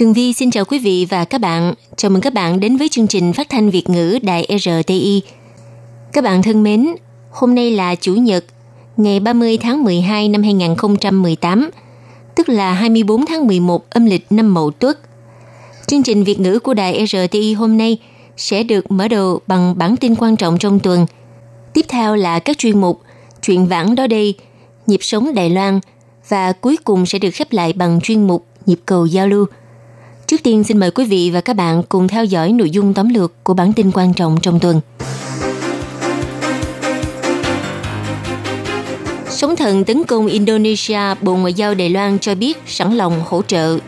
Tường Vi xin chào quý vị và các bạn. Chào mừng các bạn đến với chương trình phát thanh Việt ngữ Đài RTI. Các bạn thân mến, hôm nay là Chủ nhật, ngày 30 tháng 12 năm 2018, tức là 24 tháng 11 âm lịch năm Mậu Tuất. Chương trình Việt ngữ của Đài RTI hôm nay sẽ được mở đầu bằng bản tin quan trọng trong tuần. Tiếp theo là các chuyên mục Chuyện vãng đó đây, Nhịp sống Đài Loan và cuối cùng sẽ được khép lại bằng chuyên mục Nhịp cầu giao lưu. Trước tiên xin mời quý vị và các bạn cùng theo dõi nội dung tóm lược của bản tin quan trọng trong tuần. Sóng thần tấn công Indonesia, Bộ Ngoại giao Đài Loan cho biết sẵn lòng hỗ trợ.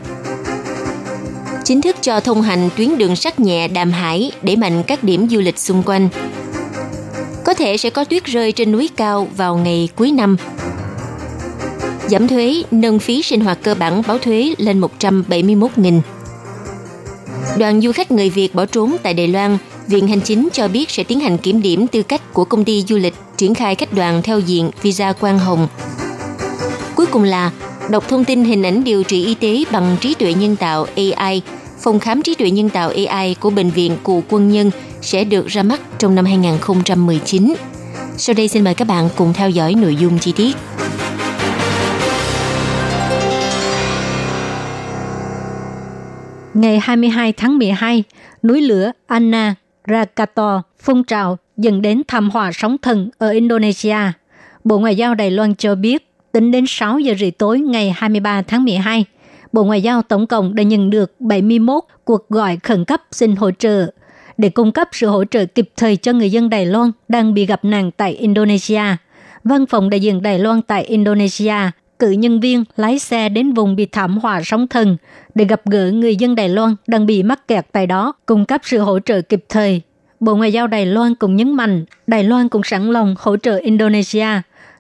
Chính thức cho thông hành tuyến đường sắt nhẹ Đàm Hải để mạnh các điểm du lịch xung quanh. Có thể sẽ có tuyết rơi trên núi cao vào ngày cuối năm. Giảm thuế, nâng phí sinh hoạt cơ bản báo thuế lên 171.000. Đoàn du khách người Việt bỏ trốn tại Đài Loan, Viện Hành Chính cho biết sẽ tiến hành kiểm điểm tư cách của công ty du lịch triển khai khách đoàn theo diện visa quang hồng. Cuối cùng là đọc thông tin hình ảnh điều trị y tế bằng trí tuệ nhân tạo AI. Phòng khám trí tuệ nhân tạo AI của Bệnh viện Cụ Quân Nhân sẽ được ra mắt trong năm 2019. Sau đây xin mời các bạn cùng theo dõi nội dung chi tiết. Ngày 22 tháng 12, núi lửa Anna Rakato phun trào dẫn đến thảm họa sóng thần ở Indonesia. Bộ Ngoại giao Đài Loan cho biết, tính đến 6 giờ rưỡi tối ngày 23 tháng 12, Bộ Ngoại giao tổng cộng đã nhận được 71 cuộc gọi khẩn cấp xin hỗ trợ để cung cấp sự hỗ trợ kịp thời cho người dân Đài Loan đang bị gặp nạn tại Indonesia. Văn phòng đại diện Đài Loan tại Indonesia cử nhân viên lái xe đến vùng bị thảm họa sóng thần để gặp gỡ người dân Đài Loan đang bị mắc kẹt tại đó, cung cấp sự hỗ trợ kịp thời. Bộ Ngoại giao Đài Loan cũng nhấn mạnh, Đài Loan cũng sẵn lòng hỗ trợ Indonesia.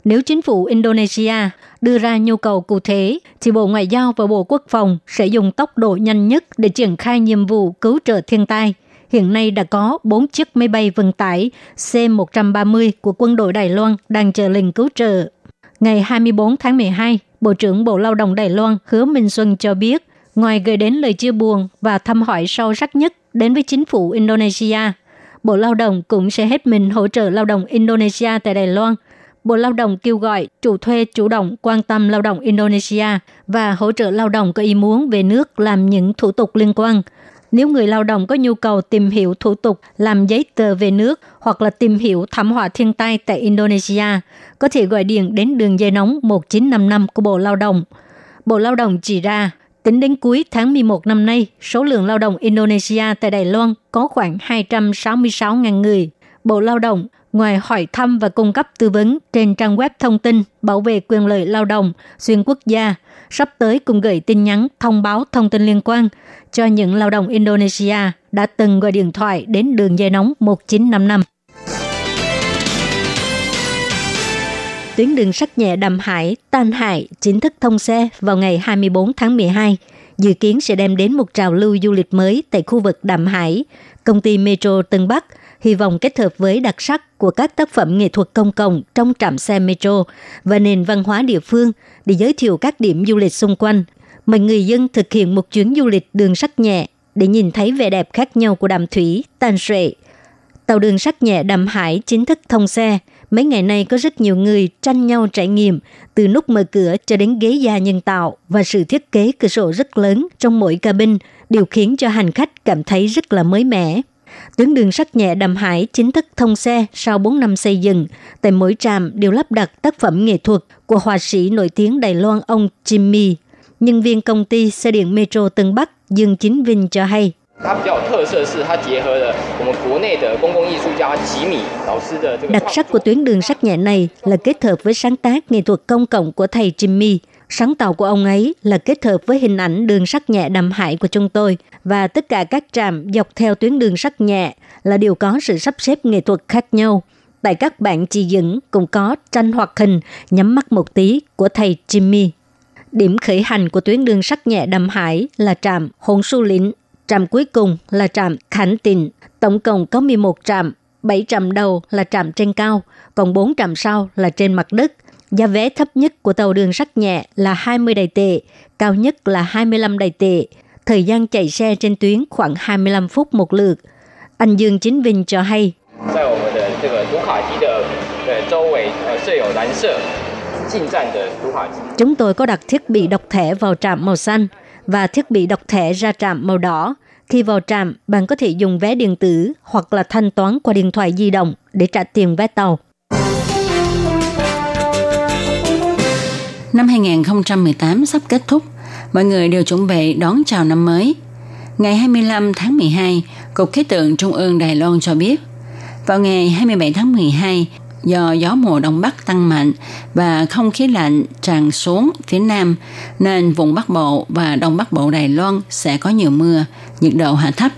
Nếu chính phủ Indonesia đưa ra nhu cầu cụ thể, thì Bộ Ngoại giao và Bộ Quốc phòng sẽ dùng tốc độ nhanh nhất để triển khai nhiệm vụ cứu trợ thiên tai. Hiện nay đã có 4 chiếc máy bay vận tải C-130 của quân đội Đài Loan đang chờ lệnh cứu trợ. Ngày 24 tháng 12, Bộ trưởng Bộ Lao động Đài Loan Hứa Minh Xuân cho biết, ngoài gửi đến lời chia buồn và thăm hỏi sâu sắc nhất đến với chính phủ Indonesia, Bộ Lao động cũng sẽ hết mình hỗ trợ lao động Indonesia tại Đài Loan. Bộ Lao động kêu gọi chủ thuê chủ động quan tâm lao động Indonesia và hỗ trợ lao động có ý muốn về nước làm những thủ tục liên quan. Nếu người lao động có nhu cầu tìm hiểu thủ tục làm giấy tờ về nước hoặc là tìm hiểu thảm họa thiên tai tại Indonesia, có thể gọi điện đến đường dây nóng 1955 của Bộ Lao động. Bộ Lao động chỉ ra, tính đến cuối tháng 11 năm nay, số lượng lao động Indonesia tại Đài Loan có khoảng 266.000 người. Bộ Lao động ngoài hỏi thăm và cung cấp tư vấn trên trang web thông tin bảo vệ quyền lợi lao động xuyên quốc gia, sắp tới cùng gửi tin nhắn thông báo thông tin liên quan cho những lao động Indonesia đã từng gọi điện thoại đến đường dây nóng 1955. Tuyến đường sắt nhẹ Đàm Hải, Tan Hải chính thức thông xe vào ngày 24 tháng 12, dự kiến sẽ đem đến một trào lưu du lịch mới tại khu vực Đàm Hải. Công ty Metro Tân Bắc hy vọng kết hợp với đặc sắc của các tác phẩm nghệ thuật công cộng trong trạm xe metro và nền văn hóa địa phương để giới thiệu các điểm du lịch xung quanh. Mời người dân thực hiện một chuyến du lịch đường sắt nhẹ để nhìn thấy vẻ đẹp khác nhau của đàm thủy, tàn sệ. Tàu đường sắt nhẹ Đàm Hải chính thức thông xe. Mấy ngày nay có rất nhiều người tranh nhau trải nghiệm, từ nút mở cửa cho đến ghế da nhân tạo và sự thiết kế cửa sổ rất lớn trong mỗi cabin, đều khiến cho hành khách cảm thấy rất là mới mẻ tuyến đường sắt nhẹ Đàm Hải chính thức thông xe sau 4 năm xây dựng. Tại mỗi trạm đều lắp đặt tác phẩm nghệ thuật của họa sĩ nổi tiếng Đài Loan ông Jimmy. Nhân viên công ty xe điện Metro Tân Bắc Dương Chính Vinh cho hay. Đặc sắc của tuyến đường sắt nhẹ này là kết hợp với sáng tác nghệ thuật công cộng của thầy Jimmy – Sáng tạo của ông ấy là kết hợp với hình ảnh đường sắt nhẹ đầm hải của chúng tôi và tất cả các trạm dọc theo tuyến đường sắt nhẹ là đều có sự sắp xếp nghệ thuật khác nhau. Tại các bản chỉ dẫn cũng có tranh hoạt hình nhắm mắt một tí của thầy Jimmy. Điểm khởi hành của tuyến đường sắt nhẹ đầm hải là trạm Hồn Su Lĩnh, trạm cuối cùng là trạm Khánh Tịnh. Tổng cộng có 11 trạm, 7 trạm đầu là trạm trên cao, còn 4 trạm sau là trên mặt đất. Giá vé thấp nhất của tàu đường sắt nhẹ là 20 đài tệ, cao nhất là 25 đài tệ. Thời gian chạy xe trên tuyến khoảng 25 phút một lượt. Anh Dương Chính Vinh cho hay. Chúng tôi có đặt thiết bị đọc thẻ vào trạm màu xanh và thiết bị đọc thẻ ra trạm màu đỏ. Khi vào trạm, bạn có thể dùng vé điện tử hoặc là thanh toán qua điện thoại di động để trả tiền vé tàu. Năm 2018 sắp kết thúc, mọi người đều chuẩn bị đón chào năm mới. Ngày 25 tháng 12, Cục Khí tượng Trung ương Đài Loan cho biết, vào ngày 27 tháng 12, do gió mùa đông bắc tăng mạnh và không khí lạnh tràn xuống phía nam nên vùng Bắc Bộ và Đông Bắc Bộ Đài Loan sẽ có nhiều mưa, nhiệt độ hạ thấp.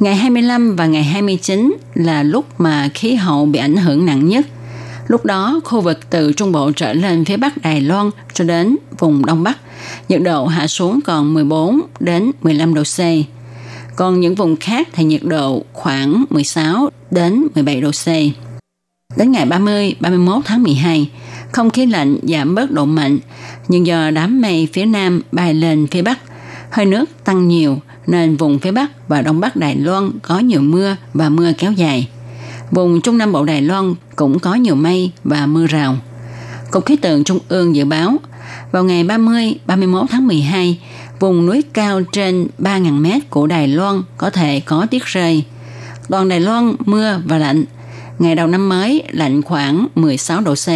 Ngày 25 và ngày 29 là lúc mà khí hậu bị ảnh hưởng nặng nhất. Lúc đó, khu vực từ Trung Bộ trở lên phía Bắc Đài Loan cho đến vùng Đông Bắc, nhiệt độ hạ xuống còn 14 đến 15 độ C. Còn những vùng khác thì nhiệt độ khoảng 16 đến 17 độ C. Đến ngày 30, 31 tháng 12, không khí lạnh giảm bớt độ mạnh, nhưng do đám mây phía nam bay lên phía bắc, hơi nước tăng nhiều nên vùng phía bắc và đông bắc Đài Loan có nhiều mưa và mưa kéo dài. Vùng Trung Nam Bộ Đài Loan cũng có nhiều mây và mưa rào. Cục khí tượng Trung ương dự báo, vào ngày 30, 31 tháng 12, vùng núi cao trên 3.000 mét của Đài Loan có thể có tiết rơi. Toàn Đài Loan mưa và lạnh, Ngày đầu năm mới lạnh khoảng 16 độ C.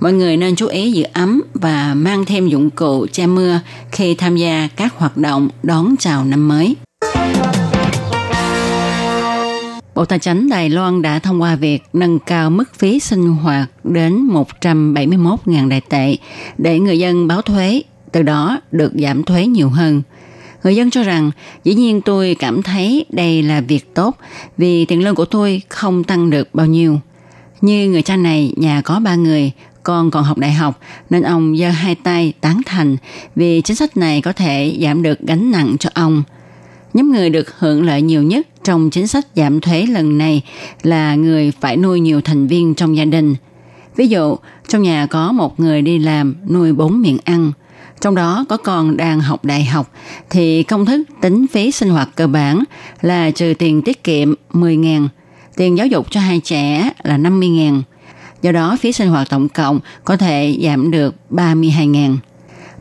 Mọi người nên chú ý giữ ấm và mang thêm dụng cụ che mưa khi tham gia các hoạt động đón chào năm mới. Bộ Tài chính Đài Loan đã thông qua việc nâng cao mức phí sinh hoạt đến 171.000 đại tệ để người dân báo thuế, từ đó được giảm thuế nhiều hơn. Người dân cho rằng, dĩ nhiên tôi cảm thấy đây là việc tốt vì tiền lương của tôi không tăng được bao nhiêu. Như người cha này nhà có ba người, con còn học đại học nên ông giơ hai tay tán thành vì chính sách này có thể giảm được gánh nặng cho ông. Nhóm người được hưởng lợi nhiều nhất trong chính sách giảm thuế lần này là người phải nuôi nhiều thành viên trong gia đình. Ví dụ, trong nhà có một người đi làm nuôi bốn miệng ăn, trong đó có con đang học đại học, thì công thức tính phí sinh hoạt cơ bản là trừ tiền tiết kiệm 10.000, tiền giáo dục cho hai trẻ là 50.000. Do đó, phí sinh hoạt tổng cộng có thể giảm được 32.000.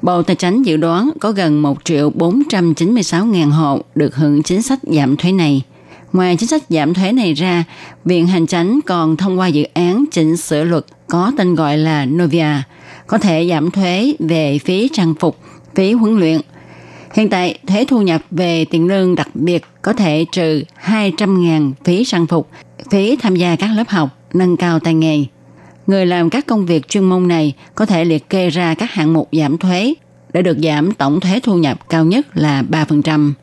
Bộ Tài chính dự đoán có gần 1 triệu 496 ngàn hộ được hưởng chính sách giảm thuế này. Ngoài chính sách giảm thuế này ra, Viện Hành Chánh còn thông qua dự án chỉnh sửa luật có tên gọi là Novia – có thể giảm thuế về phí trang phục, phí huấn luyện. Hiện tại, thuế thu nhập về tiền lương đặc biệt có thể trừ 200.000 phí trang phục, phí tham gia các lớp học, nâng cao tay nghề. Người làm các công việc chuyên môn này có thể liệt kê ra các hạng mục giảm thuế để được giảm tổng thuế thu nhập cao nhất là 3%.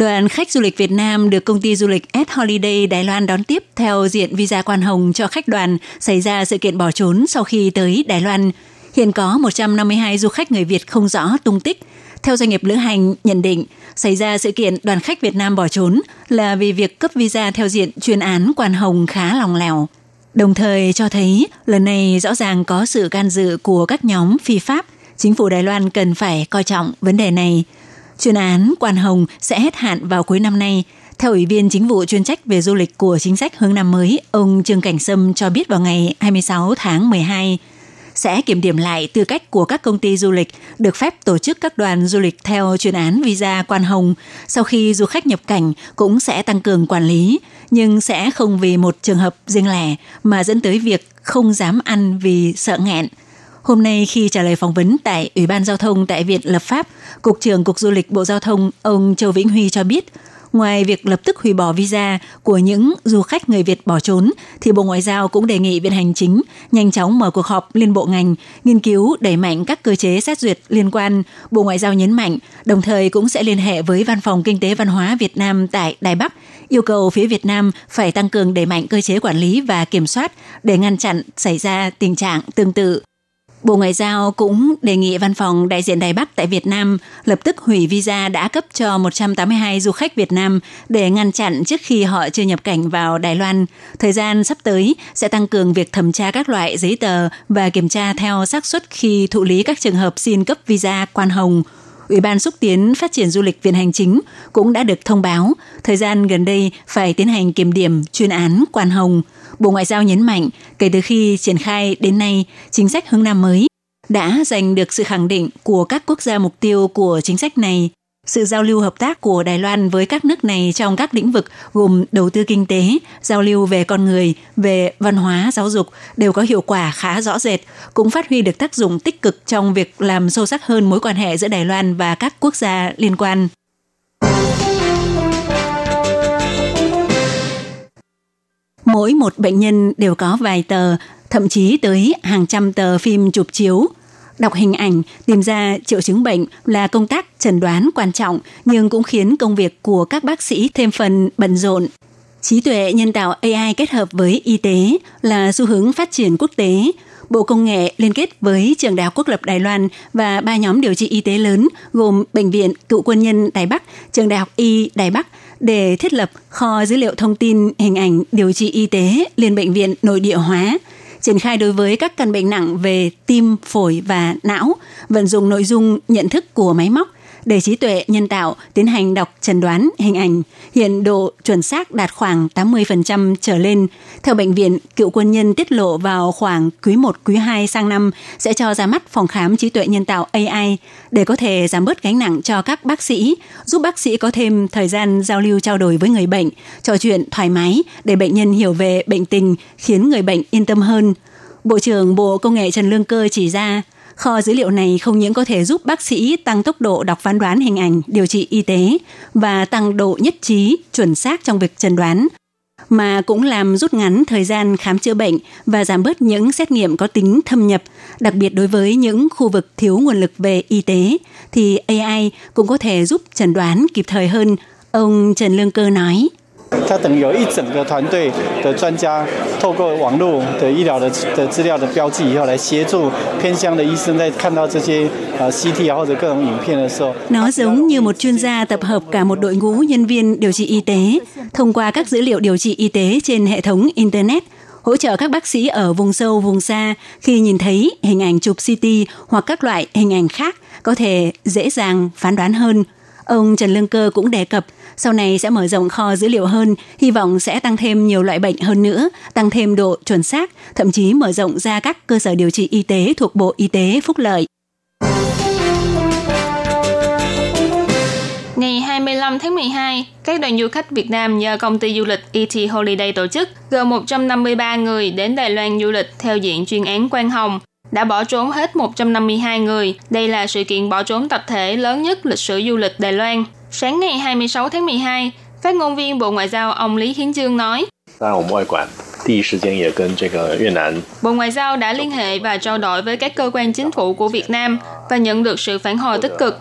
Đoàn khách du lịch Việt Nam được công ty du lịch S Holiday Đài Loan đón tiếp theo diện visa quan hồng cho khách đoàn xảy ra sự kiện bỏ trốn sau khi tới Đài Loan. Hiện có 152 du khách người Việt không rõ tung tích. Theo doanh nghiệp lữ hành nhận định, xảy ra sự kiện đoàn khách Việt Nam bỏ trốn là vì việc cấp visa theo diện chuyên án quan hồng khá lòng lèo. Đồng thời cho thấy lần này rõ ràng có sự can dự của các nhóm phi pháp. Chính phủ Đài Loan cần phải coi trọng vấn đề này – Chuyên án Quan Hồng sẽ hết hạn vào cuối năm nay. Theo Ủy viên Chính vụ chuyên trách về du lịch của chính sách hướng năm mới, ông Trương Cảnh Sâm cho biết vào ngày 26 tháng 12 sẽ kiểm điểm lại tư cách của các công ty du lịch được phép tổ chức các đoàn du lịch theo chuyên án visa quan hồng. Sau khi du khách nhập cảnh cũng sẽ tăng cường quản lý, nhưng sẽ không vì một trường hợp riêng lẻ mà dẫn tới việc không dám ăn vì sợ nghẹn – Hôm nay khi trả lời phỏng vấn tại Ủy ban Giao thông tại Viện Lập pháp, Cục trưởng Cục Du lịch Bộ Giao thông ông Châu Vĩnh Huy cho biết, Ngoài việc lập tức hủy bỏ visa của những du khách người Việt bỏ trốn, thì Bộ Ngoại giao cũng đề nghị Viện Hành Chính nhanh chóng mở cuộc họp liên bộ ngành, nghiên cứu đẩy mạnh các cơ chế xét duyệt liên quan. Bộ Ngoại giao nhấn mạnh, đồng thời cũng sẽ liên hệ với Văn phòng Kinh tế Văn hóa Việt Nam tại Đài Bắc, yêu cầu phía Việt Nam phải tăng cường đẩy mạnh cơ chế quản lý và kiểm soát để ngăn chặn xảy ra tình trạng tương tự Bộ Ngoại giao cũng đề nghị văn phòng đại diện Đài Bắc tại Việt Nam lập tức hủy visa đã cấp cho 182 du khách Việt Nam để ngăn chặn trước khi họ chưa nhập cảnh vào Đài Loan. Thời gian sắp tới sẽ tăng cường việc thẩm tra các loại giấy tờ và kiểm tra theo xác suất khi thụ lý các trường hợp xin cấp visa quan hồng. Ủy ban xúc tiến phát triển du lịch Viện Hành Chính cũng đã được thông báo thời gian gần đây phải tiến hành kiểm điểm chuyên án quan hồng – Bộ Ngoại giao nhấn mạnh, kể từ khi triển khai đến nay, chính sách hướng Nam mới đã giành được sự khẳng định của các quốc gia mục tiêu của chính sách này. Sự giao lưu hợp tác của Đài Loan với các nước này trong các lĩnh vực gồm đầu tư kinh tế, giao lưu về con người, về văn hóa, giáo dục đều có hiệu quả khá rõ rệt, cũng phát huy được tác dụng tích cực trong việc làm sâu sắc hơn mối quan hệ giữa Đài Loan và các quốc gia liên quan. Mỗi một bệnh nhân đều có vài tờ, thậm chí tới hàng trăm tờ phim chụp chiếu. Đọc hình ảnh, tìm ra triệu chứng bệnh là công tác chẩn đoán quan trọng, nhưng cũng khiến công việc của các bác sĩ thêm phần bận rộn. Trí tuệ nhân tạo AI kết hợp với y tế là xu hướng phát triển quốc tế. Bộ Công nghệ liên kết với Trường Đại học Quốc lập Đài Loan và ba nhóm điều trị y tế lớn gồm Bệnh viện Cựu quân nhân Đài Bắc, Trường Đại học Y Đài Bắc để thiết lập kho dữ liệu thông tin hình ảnh điều trị y tế liên bệnh viện nội địa hóa, triển khai đối với các căn bệnh nặng về tim, phổi và não, vận dụng nội dung nhận thức của máy móc để trí tuệ nhân tạo tiến hành đọc trần đoán hình ảnh, hiện độ chuẩn xác đạt khoảng 80% trở lên. Theo bệnh viện, cựu quân nhân tiết lộ vào khoảng quý 1, quý 2 sang năm sẽ cho ra mắt phòng khám trí tuệ nhân tạo AI để có thể giảm bớt gánh nặng cho các bác sĩ, giúp bác sĩ có thêm thời gian giao lưu trao đổi với người bệnh, trò chuyện thoải mái để bệnh nhân hiểu về bệnh tình, khiến người bệnh yên tâm hơn. Bộ trưởng Bộ Công nghệ Trần Lương Cơ chỉ ra, Kho dữ liệu này không những có thể giúp bác sĩ tăng tốc độ đọc phán đoán hình ảnh điều trị y tế và tăng độ nhất trí, chuẩn xác trong việc chẩn đoán, mà cũng làm rút ngắn thời gian khám chữa bệnh và giảm bớt những xét nghiệm có tính thâm nhập, đặc biệt đối với những khu vực thiếu nguồn lực về y tế thì AI cũng có thể giúp chẩn đoán kịp thời hơn, ông Trần Lương Cơ nói. 它等于有一整个团队的专家，透过网络的医疗的的资料的标记以后，来协助偏乡的医生在看到这些呃 CT 啊或者各种影片的时候。Nó giống như một chuyên gia tập hợp cả một đội ngũ nhân viên điều trị y tế thông qua các dữ liệu điều trị y tế trên hệ thống internet hỗ trợ các bác sĩ ở vùng sâu vùng xa khi nhìn thấy hình ảnh chụp CT hoặc các loại hình ảnh khác có thể dễ dàng phán đoán hơn. Ông Trần Lương Cơ cũng đề cập sau này sẽ mở rộng kho dữ liệu hơn, hy vọng sẽ tăng thêm nhiều loại bệnh hơn nữa, tăng thêm độ chuẩn xác, thậm chí mở rộng ra các cơ sở điều trị y tế thuộc Bộ Y tế Phúc Lợi. Ngày 25 tháng 12, các đoàn du khách Việt Nam do công ty du lịch ET Holiday tổ chức gồm 153 người đến Đài Loan du lịch theo diện chuyên án Quang Hồng đã bỏ trốn hết 152 người. Đây là sự kiện bỏ trốn tập thể lớn nhất lịch sử du lịch Đài Loan. Sáng ngày 26 tháng 12, phát ngôn viên Bộ Ngoại giao ông Lý Hiến Dương nói, Bộ Ngoại giao đã liên hệ và trao đổi với các cơ quan chính phủ của Việt Nam và nhận được sự phản hồi tích cực.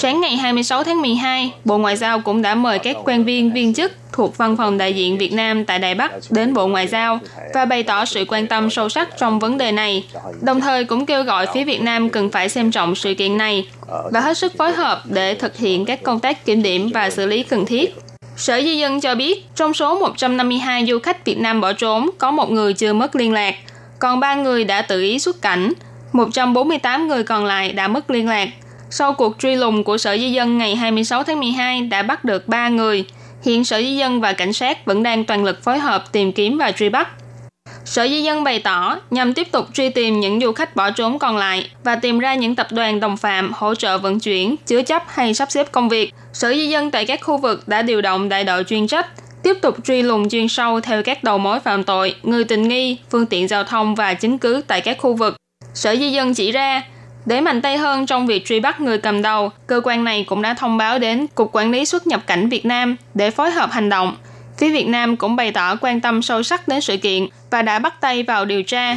Sáng ngày 26 tháng 12, Bộ Ngoại giao cũng đã mời các quan viên viên chức thuộc Văn phòng đại diện Việt Nam tại Đài Bắc đến Bộ Ngoại giao và bày tỏ sự quan tâm sâu sắc trong vấn đề này, đồng thời cũng kêu gọi phía Việt Nam cần phải xem trọng sự kiện này và hết sức phối hợp để thực hiện các công tác kiểm điểm và xử lý cần thiết. Sở Di dân cho biết, trong số 152 du khách Việt Nam bỏ trốn, có một người chưa mất liên lạc, còn ba người đã tự ý xuất cảnh, 148 người còn lại đã mất liên lạc. Sau cuộc truy lùng của Sở Di dân ngày 26 tháng 12 đã bắt được 3 người, Hiện Sở Di dân và cảnh sát vẫn đang toàn lực phối hợp tìm kiếm và truy bắt. Sở Di dân bày tỏ nhằm tiếp tục truy tìm những du khách bỏ trốn còn lại và tìm ra những tập đoàn đồng phạm hỗ trợ vận chuyển, chứa chấp hay sắp xếp công việc. Sở Di dân tại các khu vực đã điều động đại đội chuyên trách, tiếp tục truy lùng chuyên sâu theo các đầu mối phạm tội, người tình nghi, phương tiện giao thông và chứng cứ tại các khu vực. Sở Di dân chỉ ra, Để mạnh tay hơn trong việc truy bắt người cầm đầu, cơ quan này cũng đã thông báo đến Cục Quản lý xuất nhập cảnh Việt Nam để phối hợp hành động. Phía Việt Nam cũng bày tỏ quan tâm sâu sắc đến sự kiện và đã bắt tay vào điều tra.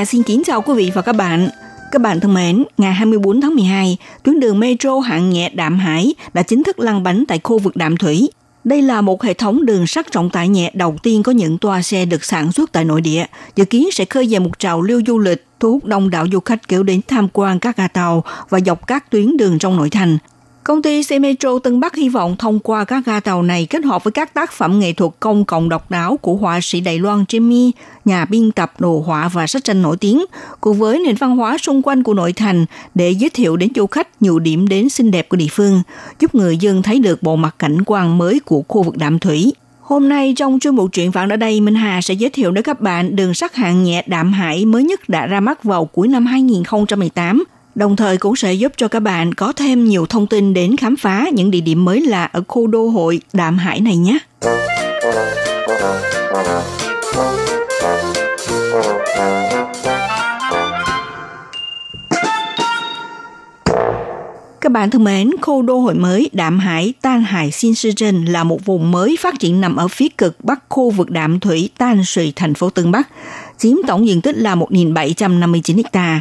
Minh xin kính chào quý vị và các bạn. Các bạn thân mến, ngày 24 tháng 12, tuyến đường metro hạng nhẹ Đạm Hải đã chính thức lăn bánh tại khu vực Đạm Thủy. Đây là một hệ thống đường sắt trọng tải nhẹ đầu tiên có những toa xe được sản xuất tại nội địa, dự kiến sẽ khơi dậy một trào lưu du lịch, thu hút đông đảo du khách kéo đến tham quan các ga tàu và dọc các tuyến đường trong nội thành. Công ty Semetro Tân Bắc hy vọng thông qua các ga tàu này kết hợp với các tác phẩm nghệ thuật công cộng độc đáo của họa sĩ Đài Loan Jimmy, nhà biên tập đồ họa và sách tranh nổi tiếng, cùng với nền văn hóa xung quanh của nội thành để giới thiệu đến du khách nhiều điểm đến xinh đẹp của địa phương, giúp người dân thấy được bộ mặt cảnh quan mới của khu vực Đạm Thủy. Hôm nay trong chuyên mục truyện vạn ở đây, Minh Hà sẽ giới thiệu đến các bạn đường sắt hạng nhẹ Đạm Hải mới nhất đã ra mắt vào cuối năm 2018 đồng thời cũng sẽ giúp cho các bạn có thêm nhiều thông tin đến khám phá những địa điểm mới lạ ở khu đô hội Đạm Hải này nhé. Các bạn thân mến, khu đô hội mới Đạm Hải Tan Hải Xin Sư Trần là một vùng mới phát triển nằm ở phía cực bắc khu vực Đạm Thủy Tan Sùy, thành phố Tân Bắc, chiếm tổng diện tích là 1.759 hectare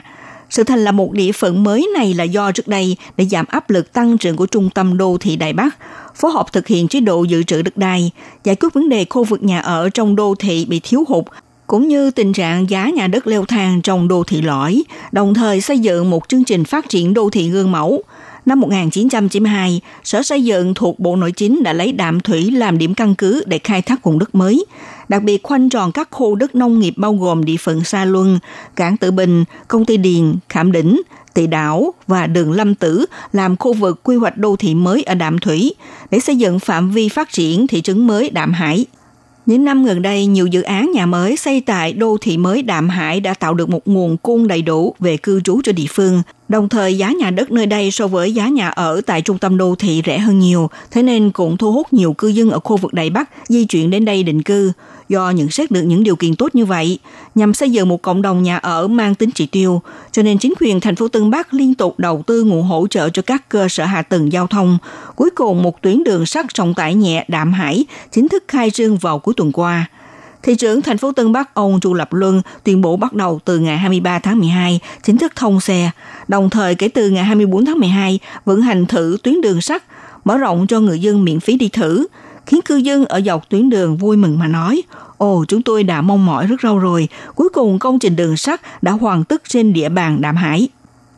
sự thành là một địa phận mới này là do trước đây để giảm áp lực tăng trưởng của trung tâm đô thị Đài Bắc, phối hợp thực hiện chế độ dự trữ đất đai, giải quyết vấn đề khu vực nhà ở trong đô thị bị thiếu hụt, cũng như tình trạng giá nhà đất leo thang trong đô thị lõi, đồng thời xây dựng một chương trình phát triển đô thị gương mẫu. Năm 1992, Sở Xây dựng thuộc Bộ Nội chính đã lấy đạm thủy làm điểm căn cứ để khai thác vùng đất mới, đặc biệt khoanh tròn các khu đất nông nghiệp bao gồm địa phận Sa Luân, Cảng Tự Bình, Công ty Điền, Khảm Đỉnh, Tị Đảo và đường Lâm Tử làm khu vực quy hoạch đô thị mới ở Đạm Thủy để xây dựng phạm vi phát triển thị trấn mới Đạm Hải. Những năm gần đây, nhiều dự án nhà mới xây tại đô thị mới Đạm Hải đã tạo được một nguồn cung đầy đủ về cư trú cho địa phương. Đồng thời, giá nhà đất nơi đây so với giá nhà ở tại trung tâm đô thị rẻ hơn nhiều, thế nên cũng thu hút nhiều cư dân ở khu vực Đài Bắc di chuyển đến đây định cư. Do nhận xét được những điều kiện tốt như vậy, nhằm xây dựng một cộng đồng nhà ở mang tính trị tiêu, cho nên chính quyền thành phố Tân Bắc liên tục đầu tư nguồn hỗ trợ cho các cơ sở hạ tầng giao thông. Cuối cùng, một tuyến đường sắt trọng tải nhẹ Đạm Hải chính thức khai trương vào cuối tuần qua. Thị trưởng thành phố Tân Bắc ông Chu Lập Luân tuyên bố bắt đầu từ ngày 23 tháng 12 chính thức thông xe, đồng thời kể từ ngày 24 tháng 12 vận hành thử tuyến đường sắt, mở rộng cho người dân miễn phí đi thử, khiến cư dân ở dọc tuyến đường vui mừng mà nói, Ồ, chúng tôi đã mong mỏi rất lâu rồi, cuối cùng công trình đường sắt đã hoàn tất trên địa bàn Đạm Hải.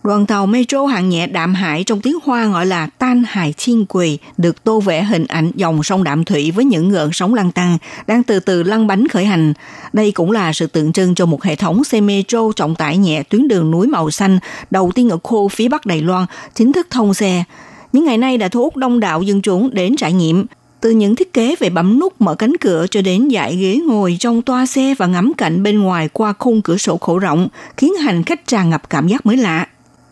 Đoàn tàu metro hạng nhẹ Đạm Hải trong tiếng Hoa gọi là Tan Hải Thiên Quỳ được tô vẽ hình ảnh dòng sông Đạm Thủy với những ngợn sóng lăn tăng đang từ từ lăn bánh khởi hành. Đây cũng là sự tượng trưng cho một hệ thống xe metro trọng tải nhẹ tuyến đường núi màu xanh đầu tiên ở khu phía Bắc Đài Loan chính thức thông xe. Những ngày nay đã thu hút đông đảo dân chúng đến trải nghiệm từ những thiết kế về bấm nút mở cánh cửa cho đến dạy ghế ngồi trong toa xe và ngắm cảnh bên ngoài qua khung cửa sổ khổ rộng, khiến hành khách tràn ngập cảm giác mới lạ.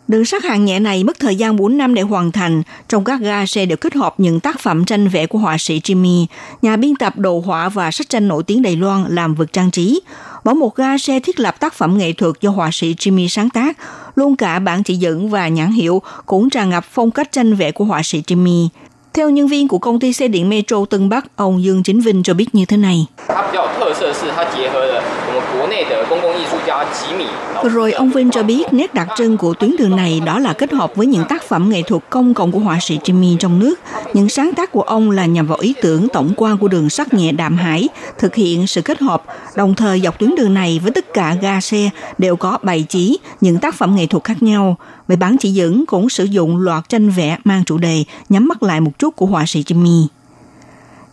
Đường sắt hạng nhẹ này mất thời gian 4 năm để hoàn thành. Trong các ga xe đều kết hợp những tác phẩm tranh vẽ của họa sĩ Jimmy, nhà biên tập đồ họa và sách tranh nổi tiếng Đài Loan làm vực trang trí. Mỗi một ga xe thiết lập tác phẩm nghệ thuật do họa sĩ Jimmy sáng tác, luôn cả bản chỉ dẫn và nhãn hiệu cũng tràn ngập phong cách tranh vẽ của họa sĩ Jimmy. Theo nhân viên của công ty xe điện Metro Tân Bắc, ông Dương Chính Vinh cho biết như thế này. Rồi ông Vinh cho biết nét đặc trưng của tuyến đường này đó là kết hợp với những tác phẩm nghệ thuật công cộng của họa sĩ Jimmy trong nước. Những sáng tác của ông là nhằm vào ý tưởng tổng quan của đường sắt nhẹ đạm hải, thực hiện sự kết hợp, đồng thời dọc tuyến đường này với tất cả ga xe đều có bày trí những tác phẩm nghệ thuật khác nhau. Về bán chỉ dẫn cũng sử dụng loạt tranh vẽ mang chủ đề nhắm mắt lại một chút của họa sĩ Jimmy.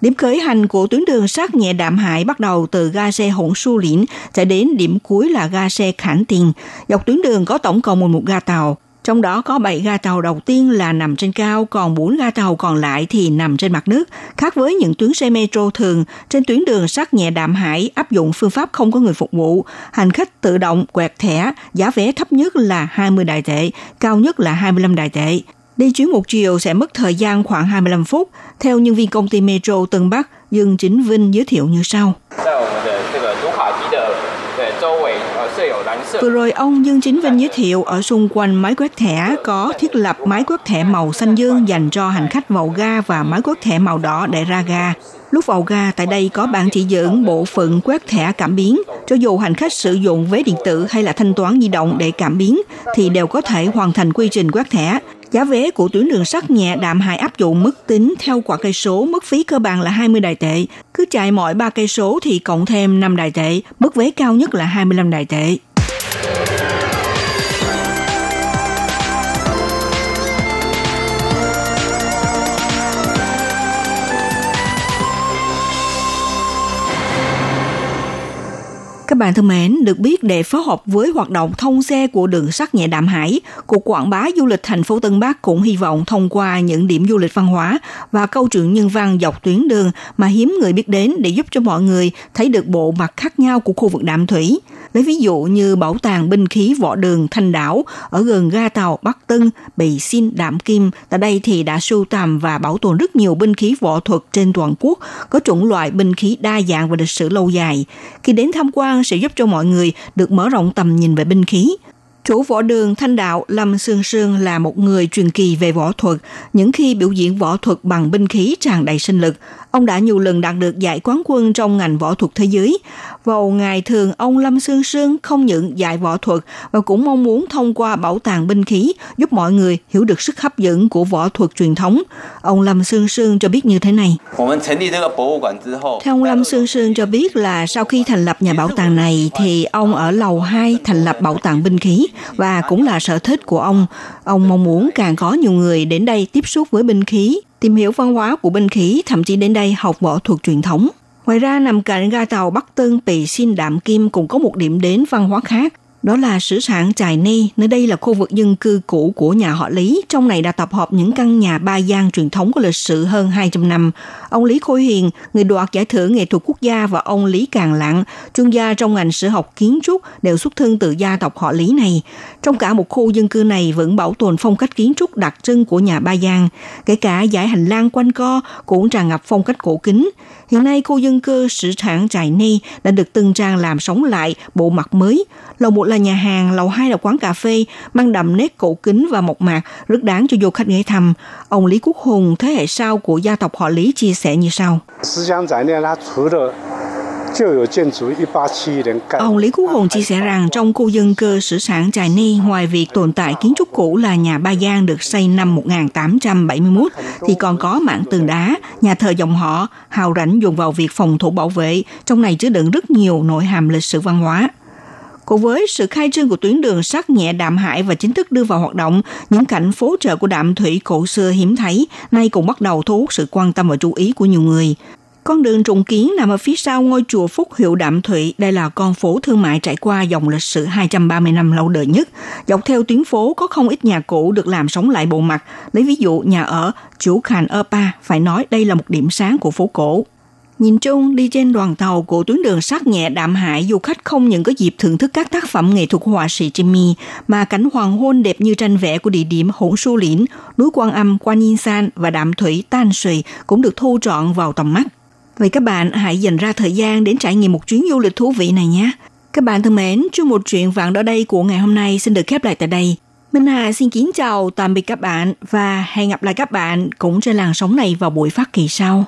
Điểm khởi hành của tuyến đường sắt nhẹ đạm hại bắt đầu từ ga xe Hỗn Su Lĩnh, chạy đến điểm cuối là ga xe Khản Tiền. Dọc tuyến đường có tổng cộng 11 ga tàu. Trong đó có 7 ga tàu đầu tiên là nằm trên cao, còn 4 ga tàu còn lại thì nằm trên mặt nước. Khác với những tuyến xe metro thường, trên tuyến đường sắt nhẹ đạm hải áp dụng phương pháp không có người phục vụ. Hành khách tự động quẹt thẻ, giá vé thấp nhất là 20 đại tệ, cao nhất là 25 đại tệ. Đi chuyến một chiều sẽ mất thời gian khoảng 25 phút. Theo nhân viên công ty Metro Tân Bắc, Dương Chính Vinh giới thiệu như sau. Vừa rồi ông Dương Chính Vinh giới thiệu ở xung quanh máy quét thẻ có thiết lập máy quét thẻ màu xanh dương dành cho hành khách vào ga và máy quét thẻ màu đỏ để ra ga. Lúc vào ga, tại đây có bản chỉ dẫn bộ phận quét thẻ cảm biến. Cho dù hành khách sử dụng vé điện tử hay là thanh toán di động để cảm biến, thì đều có thể hoàn thành quy trình quét thẻ. Giá vé của tuyến đường sắt nhẹ đạm hại áp dụng mức tính theo quả cây số, mức phí cơ bản là 20 đài tệ. Cứ chạy mọi 3 cây số thì cộng thêm 5 đài tệ, mức vé cao nhất là 25 đài tệ. Các bạn thân mến, được biết để phối hợp với hoạt động thông xe của đường sắt nhẹ đạm hải, Cục Quảng bá Du lịch thành phố Tân Bắc cũng hy vọng thông qua những điểm du lịch văn hóa và câu chuyện nhân văn dọc tuyến đường mà hiếm người biết đến để giúp cho mọi người thấy được bộ mặt khác nhau của khu vực đạm thủy. Lấy ví dụ như bảo tàng binh khí võ đường Thanh Đảo ở gần ga tàu Bắc Tân, Bì Xin, Đạm Kim. Tại đây thì đã sưu tầm và bảo tồn rất nhiều binh khí võ thuật trên toàn quốc, có chủng loại binh khí đa dạng và lịch sử lâu dài. Khi đến tham quan sẽ giúp cho mọi người được mở rộng tầm nhìn về binh khí. Chủ võ đường Thanh Đạo Lâm Sương Sương là một người truyền kỳ về võ thuật. Những khi biểu diễn võ thuật bằng binh khí tràn đầy sinh lực, ông đã nhiều lần đạt được giải quán quân trong ngành võ thuật thế giới. Vào ngày thường, ông Lâm Sương Sương không những dạy võ thuật và cũng mong muốn thông qua bảo tàng binh khí giúp mọi người hiểu được sức hấp dẫn của võ thuật truyền thống. Ông Lâm Sương Sương cho biết như thế này. Theo ông Lâm Sương Sương cho biết là sau khi thành lập nhà bảo tàng này thì ông ở lầu 2 thành lập bảo tàng binh khí và cũng là sở thích của ông. Ông mong muốn càng có nhiều người đến đây tiếp xúc với binh khí, tìm hiểu văn hóa của binh khí, thậm chí đến đây học võ thuật truyền thống. Ngoài ra, nằm cạnh ga tàu Bắc Tân Pì Xin Đạm Kim cũng có một điểm đến văn hóa khác. Đó là sử sản Trài Ni, nơi đây là khu vực dân cư cũ của nhà họ Lý. Trong này đã tập hợp những căn nhà ba gian truyền thống có lịch sử hơn 200 năm. Ông Lý Khôi Hiền, người đoạt giải thưởng nghệ thuật quốc gia và ông Lý Càng Lặng, chuyên gia trong ngành sử học kiến trúc đều xuất thân từ gia tộc họ Lý này. Trong cả một khu dân cư này vẫn bảo tồn phong cách kiến trúc đặc trưng của nhà Ba gian Kể cả giải hành lang quanh co cũng tràn ngập phong cách cổ kính. Hiện nay khu dân cư sử sản Chài Ni đã được từng trang làm sống lại bộ mặt mới. Lầu một là nhà hàng, lầu hai là quán cà phê, mang đậm nét cổ kính và mộc mạc, rất đáng cho du khách ghé thăm. Ông Lý Quốc Hùng, thế hệ sau của gia tộc họ Lý chia sẻ như sau. Ông Lý Quốc Hùng chia sẻ rằng trong khu dân cư sử sản Trà Ni, ngoài việc tồn tại kiến trúc cũ là nhà Ba Giang được xây năm 1871, thì còn có mảng tường đá, nhà thờ dòng họ, hào rảnh dùng vào việc phòng thủ bảo vệ, trong này chứa đựng rất nhiều nội hàm lịch sử văn hóa. Cùng với sự khai trương của tuyến đường sắt nhẹ Đạm Hải và chính thức đưa vào hoạt động, những cảnh phố chợ của Đạm Thủy cổ xưa hiếm thấy nay cũng bắt đầu thu hút sự quan tâm và chú ý của nhiều người. Con đường trùng kiến nằm ở phía sau ngôi chùa Phúc Hiệu Đạm Thụy Đây là con phố thương mại trải qua dòng lịch sử 230 năm lâu đời nhất. Dọc theo tuyến phố có không ít nhà cũ được làm sống lại bộ mặt. Lấy ví dụ nhà ở Chủ Khàn Ơ Pa, phải nói đây là một điểm sáng của phố cổ. Nhìn chung, đi trên đoàn tàu của tuyến đường sắt nhẹ đạm hải, du khách không những có dịp thưởng thức các tác phẩm nghệ thuật họa sĩ Jimmy, mà cảnh hoàng hôn đẹp như tranh vẽ của địa điểm Hỗn Su liễn núi Quan Âm, Quan Yên San và đạm thủy Tan Sùy cũng được thu trọn vào tầm mắt. Vậy các bạn hãy dành ra thời gian đến trải nghiệm một chuyến du lịch thú vị này nhé. Các bạn thân mến, chương một chuyện vạn đó đây của ngày hôm nay xin được khép lại tại đây. Minh Hà xin kính chào tạm biệt các bạn và hẹn gặp lại các bạn cũng trên làn sóng này vào buổi phát kỳ sau.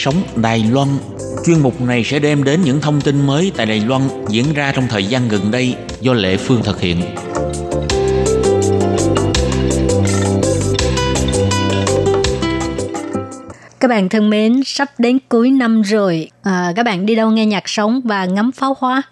Sống Đài Loan Chuyên mục này sẽ đem đến những thông tin mới tại Đài Loan diễn ra trong thời gian gần đây do Lệ Phương thực hiện. Các bạn thân mến, sắp đến cuối năm rồi, à, các bạn đi đâu nghe nhạc sống và ngắm pháo hoa?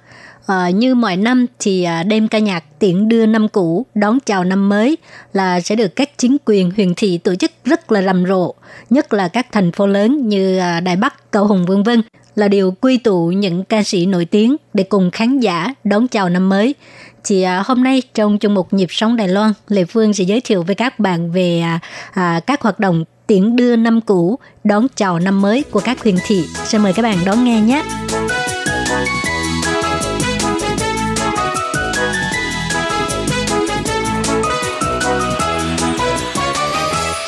À, như mọi năm thì à, đêm ca nhạc tiễn đưa năm cũ đón chào năm mới là sẽ được các chính quyền huyện thị tổ chức rất là rầm rộ, nhất là các thành phố lớn như à, Đài Bắc, Cầu Hùng vân vân là điều quy tụ những ca sĩ nổi tiếng để cùng khán giả đón chào năm mới. Thì à, hôm nay trong chương mục nhịp sống Đài Loan, Lê Phương sẽ giới thiệu với các bạn về à, à, các hoạt động tiễn đưa năm cũ, đón chào năm mới của các huyện thị. Xin mời các bạn đón nghe nhé.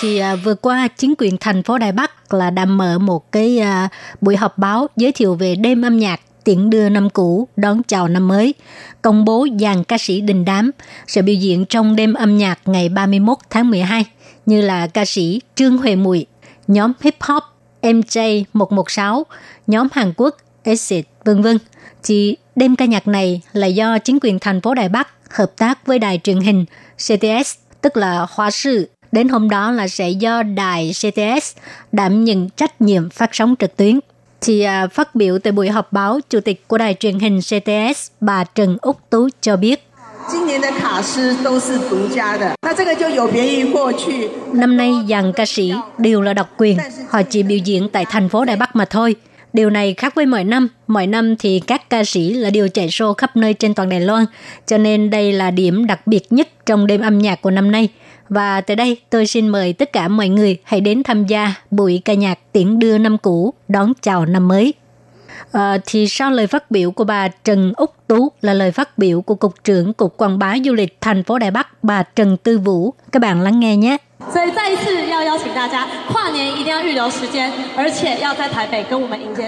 Thì à, vừa qua chính quyền thành phố Đài Bắc là đã mở một cái à, buổi họp báo giới thiệu về đêm âm nhạc tiễn đưa năm cũ đón chào năm mới, công bố dàn ca sĩ đình đám sẽ biểu diễn trong đêm âm nhạc ngày 31 tháng 12 như là ca sĩ Trương Huệ Mùi, nhóm hip hop MJ116, nhóm Hàn Quốc Exit, vân vân. Thì đêm ca nhạc này là do chính quyền thành phố Đài Bắc hợp tác với đài truyền hình CTS, tức là Hoa Sư. Đến hôm đó là sẽ do đài CTS đảm nhận trách nhiệm phát sóng trực tuyến. Thì à, phát biểu tại buổi họp báo, Chủ tịch của đài truyền hình CTS, bà Trần Úc Tú cho biết. Năm nay dàn ca sĩ đều là độc quyền, họ chỉ biểu diễn tại thành phố Đài Bắc mà thôi. Điều này khác với mọi năm, mọi năm thì các ca sĩ là đều chạy show khắp nơi trên toàn Đài Loan, cho nên đây là điểm đặc biệt nhất trong đêm âm nhạc của năm nay – và tới đây tôi xin mời tất cả mọi người hãy đến tham gia buổi ca nhạc tiễn đưa năm cũ đón chào năm mới. À, thì sau lời phát biểu của bà Trần Úc Tú là lời phát biểu của Cục trưởng Cục Quảng bá Du lịch thành phố Đài Bắc bà Trần Tư Vũ. Các bạn lắng nghe nhé.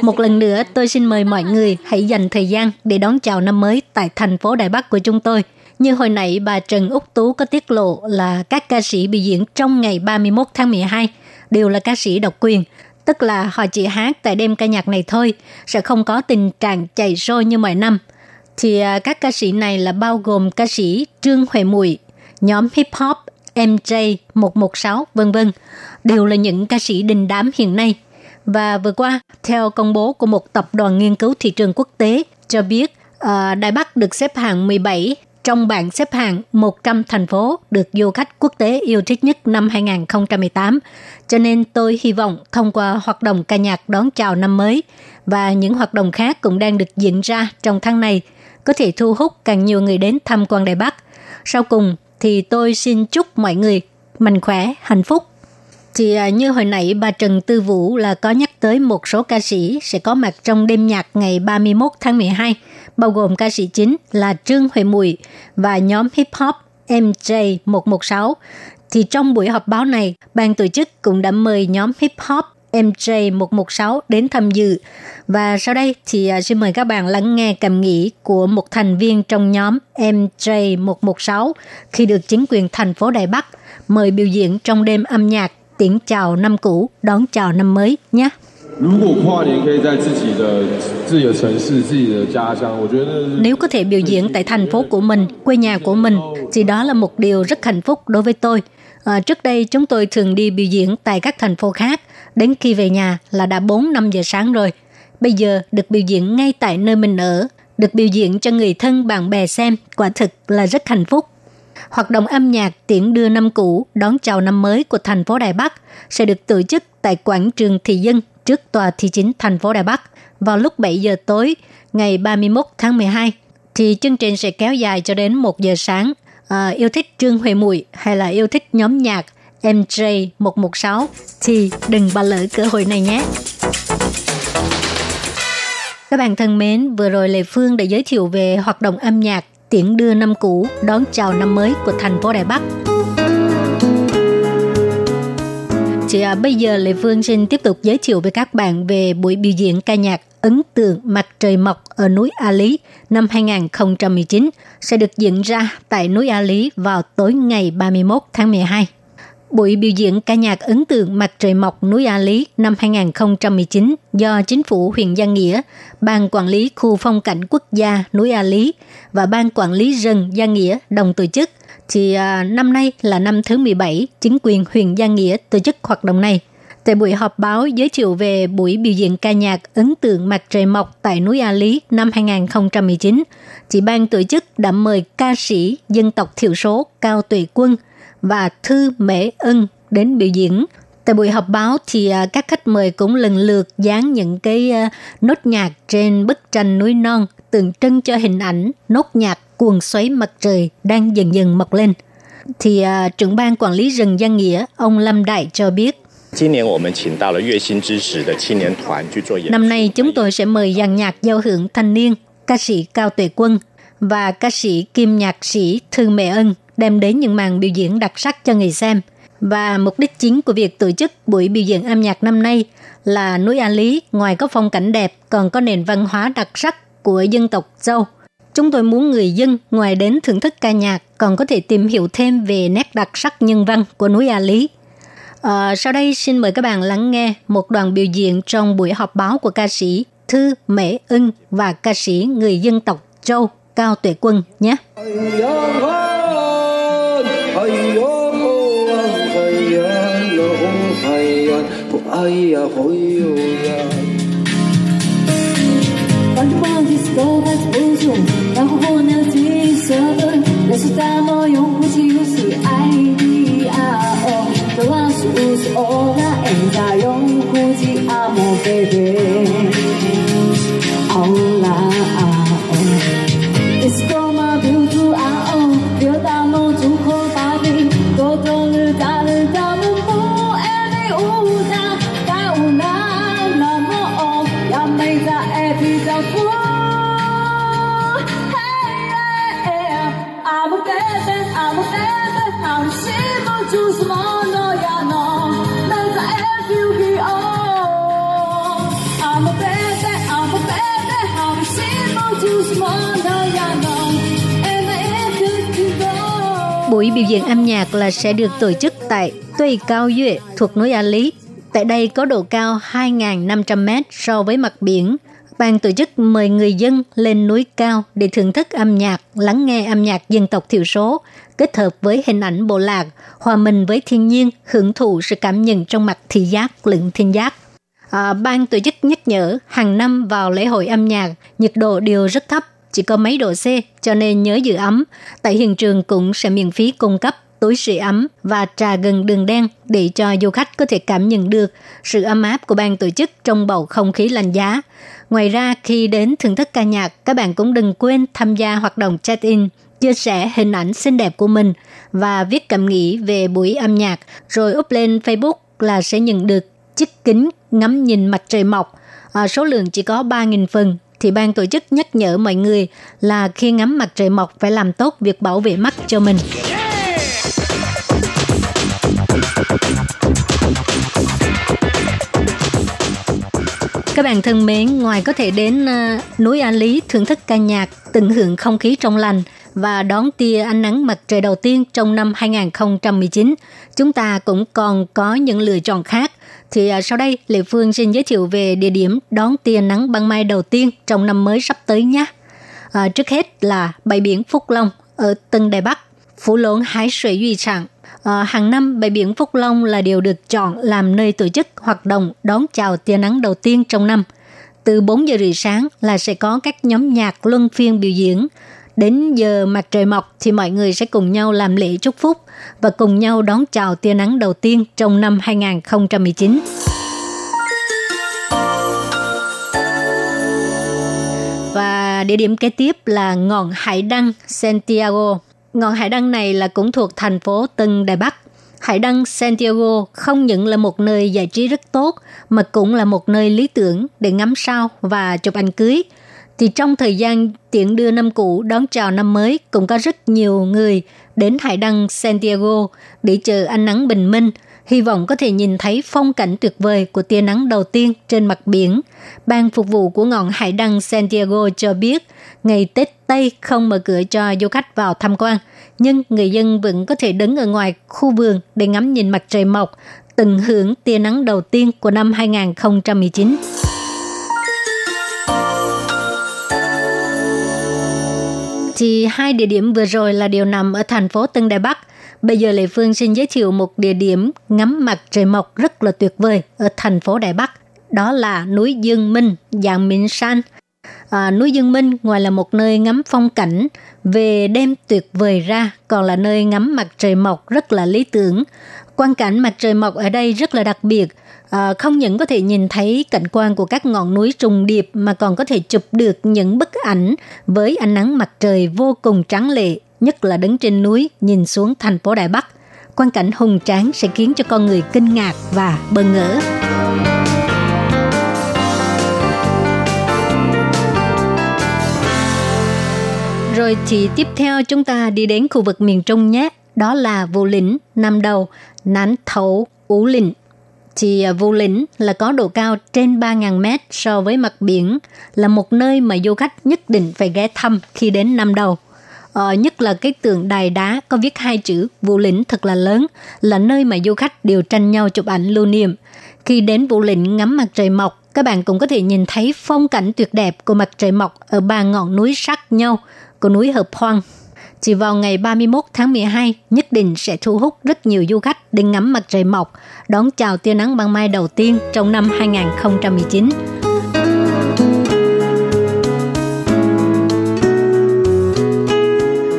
Một lần nữa, tôi xin mời mọi người hãy dành thời gian để đón chào năm mới tại thành phố Đài Bắc của chúng tôi. Như hồi nãy bà Trần Úc Tú có tiết lộ là các ca sĩ biểu diễn trong ngày 31 tháng 12 đều là ca sĩ độc quyền tức là họ chỉ hát tại đêm ca nhạc này thôi, sẽ không có tình trạng chạy show như mọi năm. Thì à, các ca sĩ này là bao gồm ca sĩ Trương Huệ Mùi, nhóm hip hop MJ 116 vân vân đều là những ca sĩ đình đám hiện nay. Và vừa qua, theo công bố của một tập đoàn nghiên cứu thị trường quốc tế cho biết, à, Đài Bắc được xếp hạng 17 trong bảng xếp hạng 100 thành phố được du khách quốc tế yêu thích nhất năm 2018. Cho nên tôi hy vọng thông qua hoạt động ca nhạc đón chào năm mới và những hoạt động khác cũng đang được diễn ra trong tháng này có thể thu hút càng nhiều người đến tham quan Đài Bắc. Sau cùng thì tôi xin chúc mọi người mạnh khỏe, hạnh phúc. Thì à, như hồi nãy bà Trần Tư Vũ là có nhắc tới một số ca sĩ sẽ có mặt trong đêm nhạc ngày 31 tháng 12 bao gồm ca sĩ chính là Trương Huệ Mùi và nhóm hip hop MJ116. Thì trong buổi họp báo này, ban tổ chức cũng đã mời nhóm hip hop MJ116 đến tham dự. Và sau đây thì à, xin mời các bạn lắng nghe cảm nghĩ của một thành viên trong nhóm MJ116 khi được chính quyền thành phố Đài Bắc mời biểu diễn trong đêm âm nhạc tiễn chào năm cũ, đón chào năm mới nhé. Nếu có thể biểu diễn tại thành phố của mình, quê nhà của mình, thì đó là một điều rất hạnh phúc đối với tôi. À, trước đây chúng tôi thường đi biểu diễn tại các thành phố khác, đến khi về nhà là đã 4-5 giờ sáng rồi. Bây giờ được biểu diễn ngay tại nơi mình ở, được biểu diễn cho người thân bạn bè xem, quả thực là rất hạnh phúc. Hoạt động âm nhạc tiễn đưa năm cũ đón chào năm mới của thành phố Đài Bắc sẽ được tổ chức tại quảng trường Thị Dân trước tòa thị chính thành phố Đài Bắc vào lúc 7 giờ tối ngày 31 tháng 12 thì chương trình sẽ kéo dài cho đến 1 giờ sáng. À, yêu thích Trương Huệ Mùi hay là yêu thích nhóm nhạc MJ116 thì đừng bỏ lỡ cơ hội này nhé. Các bạn thân mến, vừa rồi Lê Phương đã giới thiệu về hoạt động âm nhạc tiễn đưa năm cũ đón chào năm mới của thành phố Đài Bắc. Chị à, bây giờ Lê Phương xin tiếp tục giới thiệu với các bạn về buổi biểu diễn ca nhạc ấn tượng Mặt trời mọc ở núi A Lý năm 2019 sẽ được diễn ra tại núi A Lý vào tối ngày 31 tháng 12. Buổi biểu diễn ca nhạc ấn tượng Mặt trời mọc núi A Lý năm 2019 do Chính phủ huyện Giang Nghĩa, Ban Quản lý Khu Phong cảnh Quốc gia núi A Lý và Ban Quản lý rừng Giang Nghĩa đồng tổ chức thì à, năm nay là năm thứ 17 chính quyền huyện Giang Nghĩa tổ chức hoạt động này. Tại buổi họp báo giới thiệu về buổi biểu diễn ca nhạc ấn tượng mặt trời mọc tại núi A Lý năm 2019, chị ban tổ chức đã mời ca sĩ dân tộc thiểu số Cao Tuệ Quân và Thư Mễ Ân đến biểu diễn. Tại buổi họp báo thì à, các khách mời cũng lần lượt dán những cái à, nốt nhạc trên bức tranh núi non tượng trưng cho hình ảnh nốt nhạc cuồng xoáy mặt trời đang dần dần mọc lên. Thì uh, trưởng ban quản lý rừng Giang Nghĩa, ông Lâm Đại cho biết, Năm nay chúng tôi sẽ mời dàn nhạc giao hưởng thanh niên, ca sĩ Cao Tuệ Quân và ca sĩ kim nhạc sĩ Thư Mẹ Ân đem đến những màn biểu diễn đặc sắc cho người xem. Và mục đích chính của việc tổ chức buổi biểu diễn âm nhạc năm nay là núi A Lý ngoài có phong cảnh đẹp còn có nền văn hóa đặc sắc của dân tộc Dâu – Chúng tôi muốn người dân ngoài đến thưởng thức ca nhạc còn có thể tìm hiểu thêm về nét đặc sắc nhân văn của núi A Lý. À, sau đây xin mời các bạn lắng nghe một đoàn biểu diễn trong buổi họp báo của ca sĩ Thư Mễ Ưng và ca sĩ người dân tộc Châu Cao Tuệ Quân nhé. baby. Oh. Buổi biểu diễn âm nhạc là sẽ được tổ chức tại Tuy Cao Duệ thuộc núi A Lý. Tại đây có độ cao 2.500 mét so với mặt biển – ban tổ chức mời người dân lên núi cao để thưởng thức âm nhạc, lắng nghe âm nhạc dân tộc thiểu số, kết hợp với hình ảnh bộ lạc, hòa mình với thiên nhiên, hưởng thụ sự cảm nhận trong mặt thị giác lẫn thiên giác. À, ban tổ chức nhắc nhở hàng năm vào lễ hội âm nhạc, nhiệt độ đều rất thấp, chỉ có mấy độ C, cho nên nhớ giữ ấm. Tại hiện trường cũng sẽ miễn phí cung cấp túi sưởi ấm và trà gừng đường đen để cho du khách có thể cảm nhận được sự ấm áp của ban tổ chức trong bầu không khí lạnh giá. Ngoài ra, khi đến thưởng thức ca nhạc, các bạn cũng đừng quên tham gia hoạt động check-in, chia sẻ hình ảnh xinh đẹp của mình và viết cảm nghĩ về buổi âm nhạc, rồi up lên Facebook là sẽ nhận được chiếc kính ngắm nhìn mặt trời mọc. À, số lượng chỉ có 3.000 phần, thì ban tổ chức nhắc nhở mọi người là khi ngắm mặt trời mọc phải làm tốt việc bảo vệ mắt cho mình. Các bạn thân mến, ngoài có thể đến uh, núi A Lý thưởng thức ca nhạc, tận hưởng không khí trong lành và đón tia ánh nắng mặt trời đầu tiên trong năm 2019, chúng ta cũng còn có những lựa chọn khác. Thì à, sau đây, Lệ Phương xin giới thiệu về địa điểm đón tia nắng ban mai đầu tiên trong năm mới sắp tới nhé. À, trước hết là bãi biển Phúc Long ở Tân Đài Bắc, Phú Lốn Hải 水 Duy Trạng À, hàng năm, bãi biển Phúc Long là điều được chọn làm nơi tổ chức hoạt động đón chào tia nắng đầu tiên trong năm. Từ 4 giờ rưỡi sáng là sẽ có các nhóm nhạc luân phiên biểu diễn. Đến giờ mặt trời mọc thì mọi người sẽ cùng nhau làm lễ chúc phúc và cùng nhau đón chào tia nắng đầu tiên trong năm 2019. Và địa điểm kế tiếp là ngọn hải đăng, Santiago Ngọn hải đăng này là cũng thuộc thành phố Tân Đài Bắc. Hải đăng, Santiago không những là một nơi giải trí rất tốt, mà cũng là một nơi lý tưởng để ngắm sao và chụp ảnh cưới. Thì trong thời gian tiễn đưa năm cũ đón chào năm mới cũng có rất nhiều người đến hải đăng Santiago để chờ ánh nắng bình minh – hy vọng có thể nhìn thấy phong cảnh tuyệt vời của tia nắng đầu tiên trên mặt biển. Ban phục vụ của ngọn hải đăng Santiago cho biết, ngày Tết Tây không mở cửa cho du khách vào tham quan, nhưng người dân vẫn có thể đứng ở ngoài khu vườn để ngắm nhìn mặt trời mọc, tận hưởng tia nắng đầu tiên của năm 2019. Thì hai địa điểm vừa rồi là đều nằm ở thành phố Tân Đài Bắc – Bây giờ Lệ Phương xin giới thiệu một địa điểm ngắm mặt trời mọc rất là tuyệt vời ở thành phố Đài Bắc. Đó là núi Dương Minh, dạng Minh San. À, núi Dương Minh ngoài là một nơi ngắm phong cảnh về đêm tuyệt vời ra, còn là nơi ngắm mặt trời mọc rất là lý tưởng. Quan cảnh mặt trời mọc ở đây rất là đặc biệt, à, không những có thể nhìn thấy cảnh quan của các ngọn núi trùng điệp mà còn có thể chụp được những bức ảnh với ánh nắng mặt trời vô cùng trắng lệ nhất là đứng trên núi nhìn xuống thành phố Đài Bắc. Quan cảnh hùng tráng sẽ khiến cho con người kinh ngạc và bơ ngỡ. Rồi thì tiếp theo chúng ta đi đến khu vực miền Trung nhé. Đó là Vũ Lĩnh, Nam Đầu, Nán Thấu, Ú Lĩnh. Thì à, Vũ Lĩnh là có độ cao trên 3.000 mét so với mặt biển, là một nơi mà du khách nhất định phải ghé thăm khi đến Nam Đầu – ờ, nhất là cái tượng đài đá có viết hai chữ Vũ Lĩnh thật là lớn, là nơi mà du khách đều tranh nhau chụp ảnh lưu niệm. Khi đến Vũ Lĩnh ngắm mặt trời mọc, các bạn cũng có thể nhìn thấy phong cảnh tuyệt đẹp của mặt trời mọc ở ba ngọn núi sát nhau của núi Hợp Hoang. Chỉ vào ngày 31 tháng 12, nhất định sẽ thu hút rất nhiều du khách đến ngắm mặt trời mọc, đón chào tia nắng ban mai đầu tiên trong năm 2019.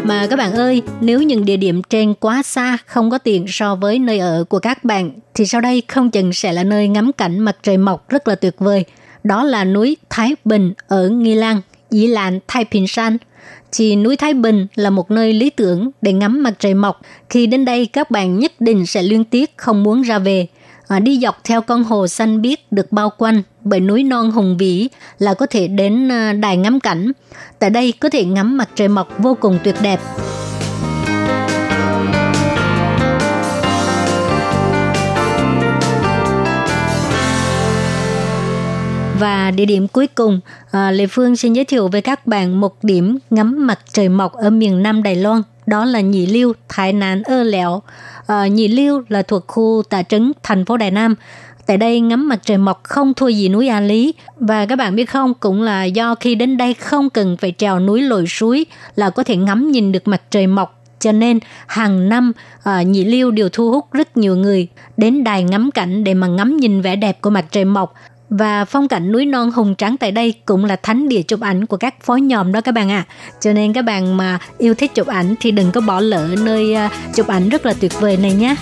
Mà các bạn ơi, nếu những địa điểm trên quá xa không có tiền so với nơi ở của các bạn, thì sau đây không chừng sẽ là nơi ngắm cảnh mặt trời mọc rất là tuyệt vời. Đó là núi Thái Bình ở Nghi Lan, Dĩ Lạn, Thái Bình San. Thì núi Thái Bình là một nơi lý tưởng để ngắm mặt trời mọc. Khi đến đây các bạn nhất định sẽ liên tiếc không muốn ra về – à, đi dọc theo con hồ xanh biếc được bao quanh bởi núi non hùng vĩ là có thể đến ờ, đài ngắm cảnh. Tại đây có thể ngắm mặt trời mọc vô cùng tuyệt đẹp. Và địa điểm cuối cùng, à, Lê Phương xin giới thiệu với các bạn một điểm ngắm mặt trời mọc ở miền Nam Đài Loan, đó là Nhị Liêu, Thái nán Ơ Lẹo. À, Nhị Liêu là thuộc khu tà trấn thành phố Đài Nam. Tại đây ngắm mặt trời mọc không thua gì núi A Lý và các bạn biết không cũng là do khi đến đây không cần phải trèo núi lội suối là có thể ngắm nhìn được mặt trời mọc cho nên hàng năm à, nhị liêu đều thu hút rất nhiều người đến đài ngắm cảnh để mà ngắm nhìn vẻ đẹp của mặt trời mọc và phong cảnh núi non hùng trắng tại đây cũng là thánh địa chụp ảnh của các phó nhòm đó các bạn ạ. À. Cho nên các bạn mà yêu thích chụp ảnh thì đừng có bỏ lỡ nơi à, chụp ảnh rất là tuyệt vời này nhé.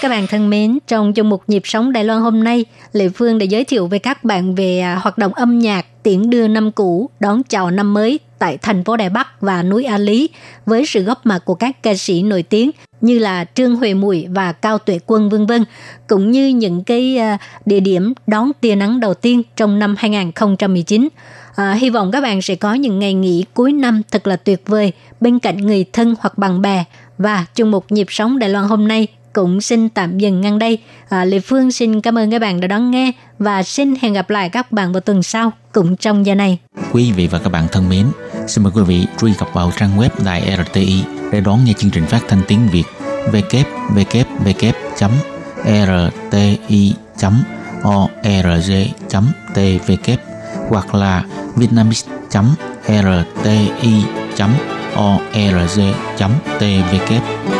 Các bạn thân mến, trong chương mục Nhịp sống Đài Loan hôm nay, Lệ Phương đã giới thiệu với các bạn về à, hoạt động âm nhạc tiễn đưa năm cũ đón chào năm mới tại thành phố Đài Bắc và núi A Lý với sự góp mặt của các ca sĩ nổi tiếng như là Trương Huệ Mùi và Cao Tuệ Quân vân vân, cũng như những cái à, địa điểm đón tia nắng đầu tiên trong năm 2019. À, hy vọng các bạn sẽ có những ngày nghỉ cuối năm thật là tuyệt vời bên cạnh người thân hoặc bạn bè. Và chung một nhịp sống Đài Loan hôm nay cũng xin tạm dừng ngang đây. À, Lê Phương xin cảm ơn các bạn đã đón nghe và xin hẹn gặp lại các bạn vào tuần sau cũng trong giờ này. Quý vị và các bạn thân mến, xin mời quý vị truy cập vào trang web Đài RTI để đón nghe chương trình phát thanh tiếng Việt www.rti.org.tvk hoặc là vietnamese.rti.org.tvk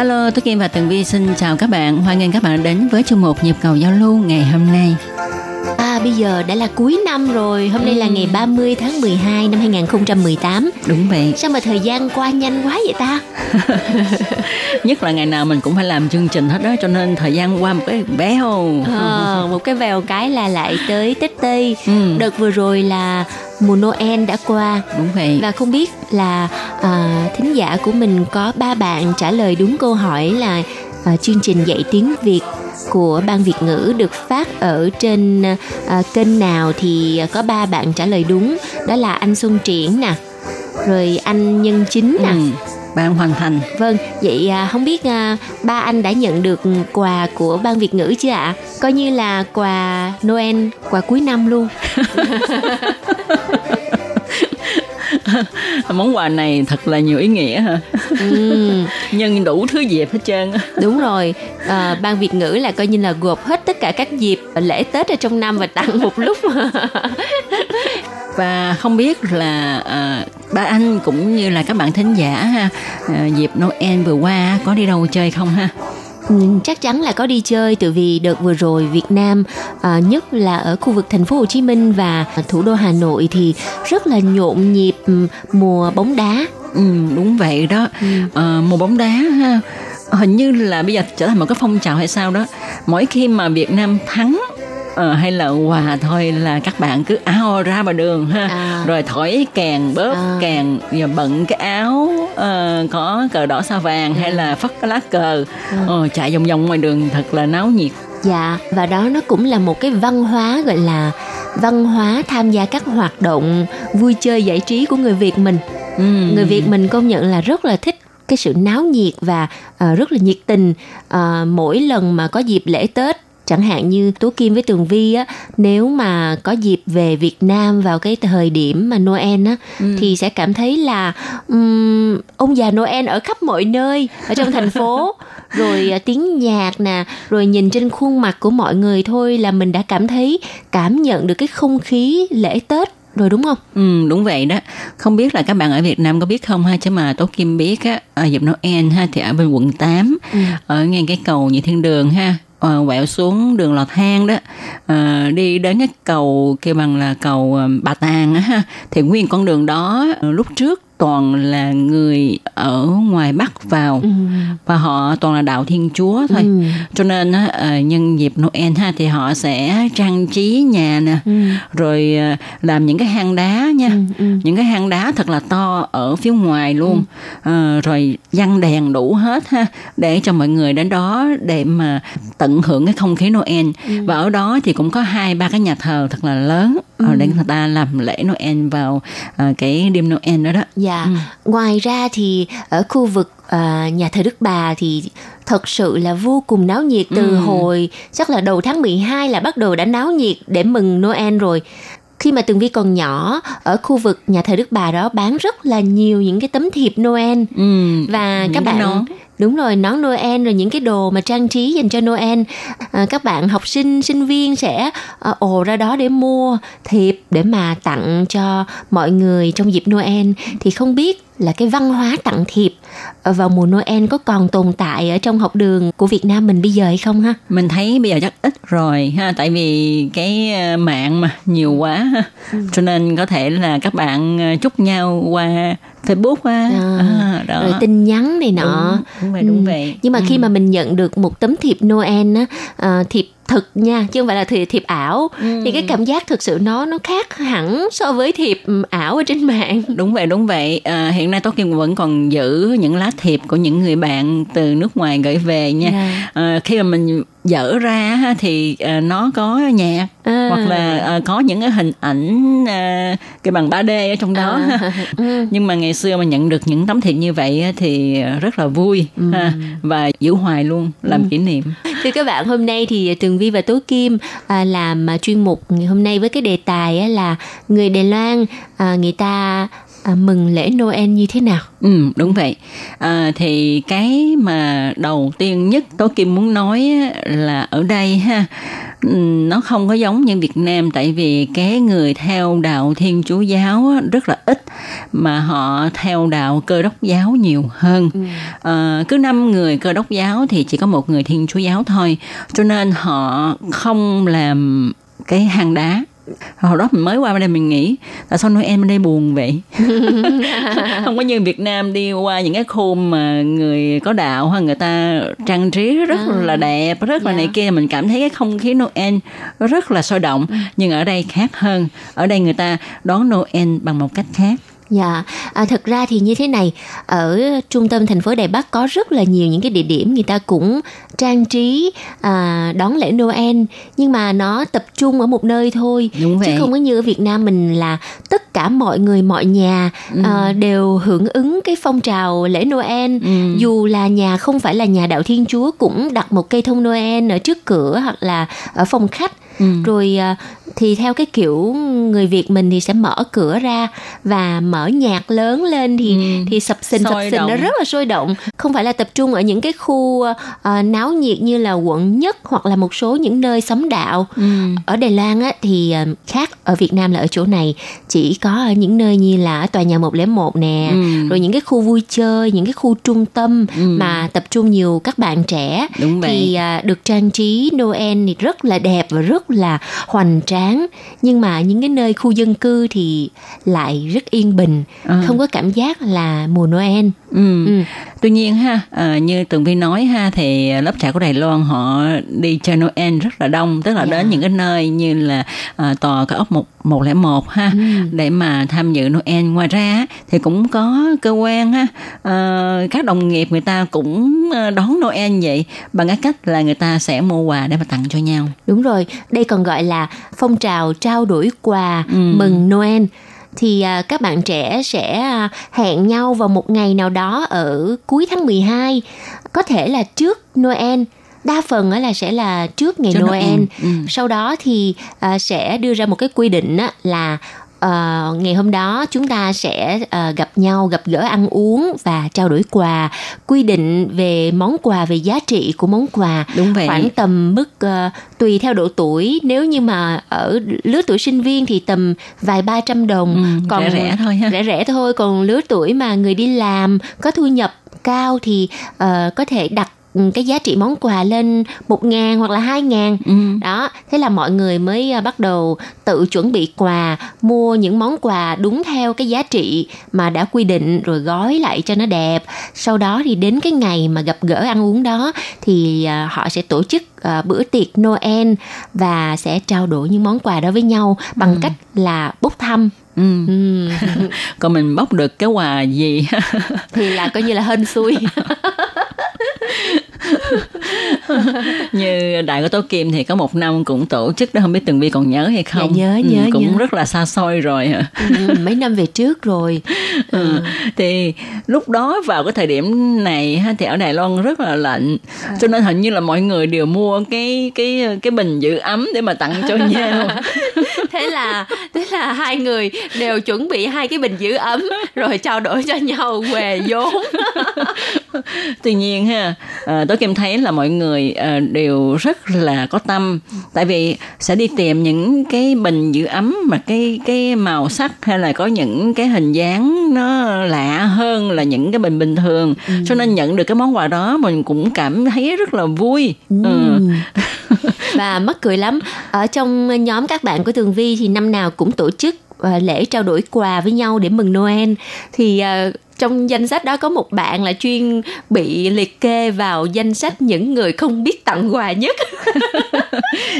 Hello, tôi Kim và Tường Vi xin chào các bạn. Hoan nghênh các bạn đến với chương mục nhịp cầu giao lưu ngày hôm nay. À bây giờ đã là cuối năm rồi, hôm nay là ngày 30 tháng 12 năm 2018. Đúng vậy. Sao mà thời gian qua nhanh quá vậy ta? Nhất là ngày nào mình cũng phải làm chương trình hết đó, cho nên thời gian qua một cái béo. Ờ, một cái vèo cái là lại tới Tết Tây. Ừ. Đợt vừa rồi là mùa Noel đã qua Đúng vậy. và không biết là à, thính giả của mình có ba bạn trả lời đúng câu hỏi là à, chương trình dạy tiếng Việt của ban Việt ngữ được phát ở trên à, kênh nào thì có ba bạn trả lời đúng đó là anh Xuân Triển nè rồi anh Nhân Chính nè Ừ, bạn hoàn thành. Vâng, vậy à, không biết à, ba anh đã nhận được quà của ban Việt ngữ chưa ạ? Coi như là quà Noel, quà cuối năm luôn. Món quà này thật là nhiều ý nghĩa ha. Ừ, Nhân đủ thứ dịp hết trơn. đúng rồi, à, ban Việt ngữ là coi như là gộp hết tất cả các dịp lễ Tết ở trong năm và tặng một lúc. Và không biết là à, ba anh cũng như là các bạn thính giả ha, à, dịp Noel vừa qua có đi đâu chơi không ha? Ừ, chắc chắn là có đi chơi từ vì đợt vừa rồi Việt Nam à, nhất là ở khu vực thành phố Hồ Chí Minh và thủ đô Hà Nội thì rất là nhộn nhịp ừ, mùa bóng đá Ừ, đúng vậy đó. Ờ, mùa bóng đá ha. Hình như là bây giờ trở thành một cái phong trào hay sao đó. Mỗi khi mà Việt Nam thắng ờ, hay là hòa thôi là các bạn cứ áo ra ngoài đường ha À. rồi thổi kèn bóp À. kèn và bận cái áo ờ, có cờ đỏ sao vàng hay là phất cái lá cờ ờ, chạy vòng vòng ngoài đường thật là náo nhiệt Dạ, và đó nó cũng là một cái văn hóa gọi là văn hóa tham gia các hoạt động vui chơi giải trí của người Việt mình. ừ. Người Việt mình công nhận là rất là thích cái sự náo nhiệt và ờ, rất là nhiệt tình Ờ, mỗi lần mà có dịp lễ Tết chẳng hạn như Tố Kim với Tường Vi á nếu mà có dịp về Việt Nam vào cái thời điểm mà Noel á thì sẽ cảm thấy là ừm, ông già Noel ở khắp mọi nơi ở trong thành phố. Rồi à, tiếng nhạc nè rồi nhìn trên khuôn mặt của mọi người thôi là mình đã cảm thấy cảm nhận được cái không khí lễ Tết rồi đúng không? Ừ, đúng vậy đó. Không biết là các bạn ở Việt Nam có biết không ha, chứ mà Tố Kim biết á, ở dịp Noel ha, thì ở bên quận 8, ở ngay cái cầu Nhị Thiên Đường ha, Ờ, quẹo xuống đường lò than đó, ờ, đi đến cái cầu kêu bằng là cầu ờ, Bà Tàng á thì nguyên con đường đó ờ, lúc trước toàn là người ở ngoài Bắc vào Ừ. và họ toàn là đạo Thiên Chúa thôi. Ừ. Cho nên ờ, nhân dịp Noel ha thì họ sẽ trang trí nhà nè, Ừ. rồi ờ, làm những cái hang đá nha, những cái hang đá thật là to ở phía ngoài luôn, Ờ, rồi dăng đèn đủ hết ha để cho mọi người đến đó để mà tận hưởng cái không khí Noel và ở đó thì cũng có hai ba cái nhà thờ thật là lớn ờ, để người ta làm lễ Noel vào cái đêm Noel đó đó. Dạ. Ngoài ra thì ở khu vực à, nhà thờ Đức Bà thì thật sự là vô cùng náo nhiệt từ Ừ. hồi chắc là đầu tháng 12 là bắt đầu đã náo nhiệt để mừng Noel rồi. Khi mà Tường Vi còn nhỏ ở khu vực nhà thờ Đức Bà đó bán rất là nhiều những cái tấm thiệp Noel Ừ, và các bạn nón đúng rồi nón Noel rồi những cái đồ mà trang trí dành cho Noel. À, các bạn học sinh sinh viên sẽ à, ồ ra đó để mua thiệp để mà tặng cho mọi người trong dịp Noel. Thì không biết là cái văn hóa tặng thiệp vào mùa Noel có còn tồn tại ở trong học đường của Việt Nam mình bây giờ hay không ha? mình thấy bây giờ chắc ít rồi ha tại vì cái ờ, mạng mà nhiều quá ha cho nên có thể là các bạn ờ, chúc nhau qua Facebook á à, đó rồi tin nhắn này nọ Đúng, đúng vậy, đúng Ừ. vậy. nhưng mà Ừ. khi mà mình nhận được một tấm thiệp Noel á à, thiệp thực nha chứ không phải là thiệp, thiệp ảo Ừ. thì cái cảm giác thực sự nó nó khác hẳn so với thiệp ừ, ảo ở trên mạng đúng vậy đúng vậy à, hiện nay Tố Kim vẫn còn giữ những lá thiệp của những người bạn từ nước ngoài gửi về nha Dạ. à, khi mà mình dở ra thì à, nó có nhạc À. hoặc là à, có những cái hình ảnh à, cái bằng 3D ở trong đó À. nhưng mà ngày xưa mà nhận được những tấm thiệp như vậy thì rất là vui Ừ. ha, và giữ hoài luôn làm kỷ niệm Thưa các bạn, hôm nay thì Tường Vi và Tố Kim à, làm à, chuyên mục ngày hôm nay với cái đề tài là người Đài Loan à, người ta à, mừng lễ Noel như thế nào? Ừ, đúng vậy. À, thì cái mà đầu tiên nhất Tố Kim muốn nói là ở đây ha, ừm, nó không có giống như Việt Nam tại vì cái người theo đạo Thiên Chúa giáo rất là ít mà họ theo đạo Cơ đốc giáo nhiều hơn. À, cứ năm người Cơ đốc giáo thì chỉ có một người Thiên Chúa giáo thôi, cho nên họ không làm cái hang đá hồi đó mình mới qua bên đây mình nghĩ tại sao Noel bên đây buồn vậy? Không có như Việt Nam đi qua những cái khu mà người có đạo hoặc người ta trang trí rất là đẹp rất là này kia. Mình cảm thấy cái không khí Noel rất là sôi động. Nhưng ở đây khác hơn. Ở đây người ta đón Noel bằng một cách khác Dạ, à, thật ra thì như thế này, ở trung tâm thành phố Đài Bắc có rất là nhiều những cái địa điểm người ta cũng trang trí à, đón lễ Noel nhưng mà nó tập trung ở một nơi thôi Đúng chứ vậy. không có như ở Việt Nam mình là tất cả mọi người mọi nhà Ừ. à, đều hưởng ứng cái phong trào lễ Noel Ừ. dù là nhà không phải là nhà đạo Thiên Chúa cũng đặt một cây thông Noel ở trước cửa hoặc là ở phòng khách Ừ. rồi à, thì theo cái kiểu người Việt mình thì sẽ mở cửa ra và mở nhạc lớn lên thì thì sập sình sập Ừ. Sình nó rất là sôi động không phải là tập trung ở những cái khu à, náo nhiệt như là quận nhất hoặc là một số những nơi xóm đạo Ừ. ở Đài Loan á, thì à, khác ở Việt Nam là ở chỗ này chỉ có ở những nơi như là ở tòa nhà 101 nè Ừ. rồi những cái khu vui chơi những cái khu trung tâm Ừ. mà tập trung nhiều các bạn trẻ Đúng vậy. thì à, được trang trí Noel thì rất là đẹp và rất là hoành tráng nhưng mà những cái nơi khu dân cư thì lại rất yên bình À. không có cảm giác là mùa Noel Ừ. Ừ. Tuy nhiên ha, à, như Tường Vi nói ha thì lớp trẻ của Đài Loan họ đi chơi Noel rất là đông, tức là Dạ. đến những cái nơi như là à, tòa cao ốc một một lẻ một ha Ừ. để mà tham dự Noel. Ngoài ra thì cũng có cơ quan ha, à, các đồng nghiệp người ta cũng đón Noel vậy bằng cái cách là người ta sẽ mua quà để mà tặng cho nhau. Đúng rồi, đây còn gọi là phong trào trao đổi quà Ừ. mừng Noel. Thì à, các bạn trẻ sẽ à, hẹn nhau vào một ngày nào đó ở cuối tháng 12, có thể là trước Noel. Đa phần là sẽ là trước ngày Trước Noel. Noel, ừ. Sau đó thì à, sẽ đưa ra một cái quy định là ờ, ngày hôm đó chúng ta sẽ ờ, gặp nhau gặp gỡ ăn uống và trao đổi quà quy định về món quà về giá trị của món quà Đúng vậy. khoảng tầm mức ờ, tùy theo độ tuổi nếu như mà ở lứa tuổi sinh viên thì tầm vài ba trăm đồng Ừ, rẻ rẻ thôi ha. rẻ rẻ thôi còn lứa tuổi mà người đi làm có thu nhập cao thì ờ, có thể đặt cái giá trị món quà lên một ngàn hoặc là hai ngàn Ừ. đó thế là mọi người mới à, bắt đầu tự chuẩn bị quà mua những món quà đúng theo cái giá trị mà đã quy định rồi gói lại cho nó đẹp sau đó thì đến cái ngày mà gặp gỡ ăn uống đó thì à, họ sẽ tổ chức à, bữa tiệc Noel và sẽ trao đổi những món quà đó với nhau bằng cách là bốc thăm Ừ. Ừ. Còn mình bóc được cái quà gì thì là coi như là hên xui như đại của Tố Kim thì có một năm cũng tổ chức đó không biết Tường Vi còn nhớ hay không? Dạ, nhớ, Ừ, nhớ, cũng nhớ. rất là xa xôi rồi. hả? Ừ, mấy năm về trước rồi Ừ. Thì lúc đó vào cái thời điểm này ha, thì ở Đài Loan rất là lạnh, cho nên hình như là mọi người đều mua cái cái cái bình giữ ấm để mà tặng cho nhau. thế là thế là hai người đều chuẩn bị hai cái bình giữ ấm rồi trao đổi cho nhau về vốn Tuy nhiên ha, à, tôi Kim thấy là mọi người à, đều rất là có tâm, tại vì sẽ đi tìm những cái bình giữ ấm mà cái cái màu sắc hay là có những cái hình dáng nó lạ hơn là những cái bình bình thường, cho nên nhận được cái món quà đó mình cũng cảm thấy rất là vui. Ừ. và mắc cười lắm. Ở trong nhóm các bạn của tường vi thì năm nào cũng tổ chức ờ, lễ trao đổi quà với nhau để mừng noel. Thì ờ, trong danh sách đó có một bạn là chuyên bị liệt kê vào danh sách những người không biết tặng quà nhất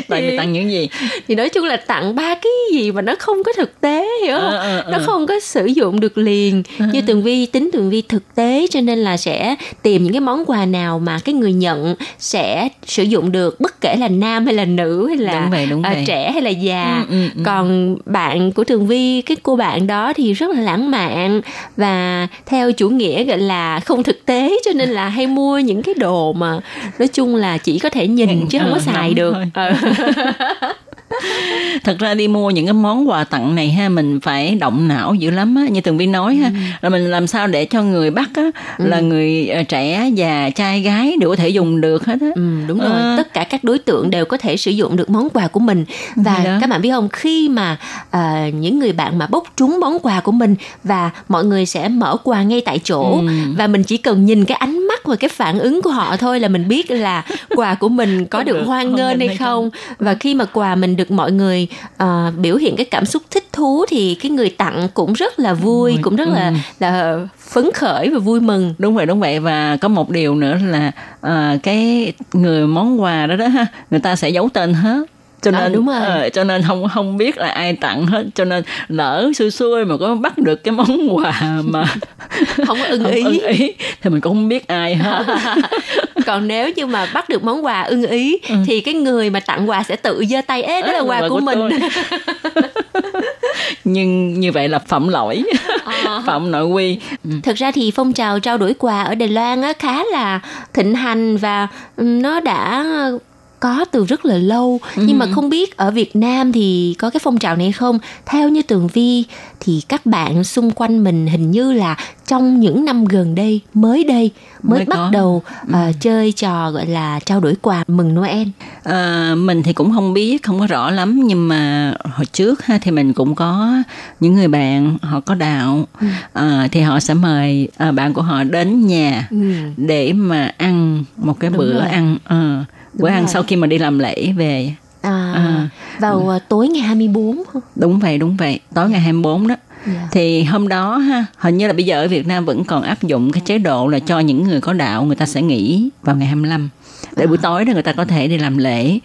Tại vì tặng những gì? thì nói chung là tặng ba cái gì mà nó không có thực tế hiểu không Ờ, ờ, nó ờ. không có sử dụng được liền như tường vi tính tường vi thực tế cho nên là sẽ tìm những cái món quà nào mà cái người nhận sẽ sử dụng được bất kể là nam hay là nữ hay là Đúng vậy, đúng à, vậy. trẻ hay là già Ừ, ừ, ừ. còn bạn của tường vi cái cô bạn đó thì rất là lãng mạn và theo chủ nghĩa gọi là không thực tế cho nên là hay mua những cái đồ mà nói chung là chỉ có thể nhìn chứ không có Ờ, xài được. thật ra đi mua những cái món quà tặng này ha mình phải động não dữ lắm á như tường vi nói ha. Là mình làm sao để cho người bắt á là người ờ, trẻ già trai gái đều có thể dùng được hết á. Ừ, đúng rồi. Ờ. tất cả các đối tượng đều có thể sử dụng được món quà của mình. Và Vậy đó. các bạn biết không khi mà à, những người bạn mà bốc trúng món quà của mình và mọi người sẽ mở quà ngay tại chỗ Ừ. và mình chỉ cần nhìn cái ánh mắt và cái phản ứng của họ thôi là mình biết là quà của mình có được được hoan nghênh hay hay không. Và khi mà quà mình được mọi người à, biểu hiện cái cảm xúc thích thú thì cái người tặng cũng rất là vui cũng rất là Ừ. là phấn khởi và vui mừng. Đúng vậy đúng vậy. Và có một điều nữa là ờ, cái người món quà đó đó ha người ta sẽ giấu tên hết cho Ờ, nên đúng rồi. ờ, cho nên không không biết là ai tặng hết. Cho nên lỡ xui xui mà có bắt được cái món quà mà không có ưng ý. ưng ý. thì mình cũng không biết ai hết. Còn nếu như mà bắt được món quà ưng ý thì cái người mà tặng quà sẽ tự giơ tay ế đó là Ê, quà quà của của mình. nhưng như vậy là phạm lỗi. Phạm nội quy. Thực ra thì phong trào trao đổi quà ở Đài Loan á, khá là thịnh hành và nó đã có từ rất là lâu. Nhưng mà không biết ở Việt Nam thì có cái phong trào này không? Theo như Tường Vi thì các bạn xung quanh mình hình như là trong những năm gần đây mới đây mới, Mới bắt có. đầu ờ, chơi trò gọi là trao đổi quà mừng Noel. À, mình thì cũng không biết không có rõ lắm. Nhưng mà hồi trước ha thì mình cũng có những người bạn họ có đạo. À, thì họ sẽ mời à, bạn của họ đến nhà Ừ. để mà ăn một cái Đúng bữa rồi. ăn ờ, bữa Đúng ăn rồi. sau khi mà đi làm lễ về À, À. vào à, tối ngày 24 không? đúng vậy đúng vậy tối ngày 24 đó Dạ. thì hôm đó ha hình như là bây giờ ở Việt Nam vẫn còn áp dụng cái chế độ là cho những người có đạo người ta sẽ nghỉ vào ngày 25 để buổi tối đó người ta có thể đi làm lễ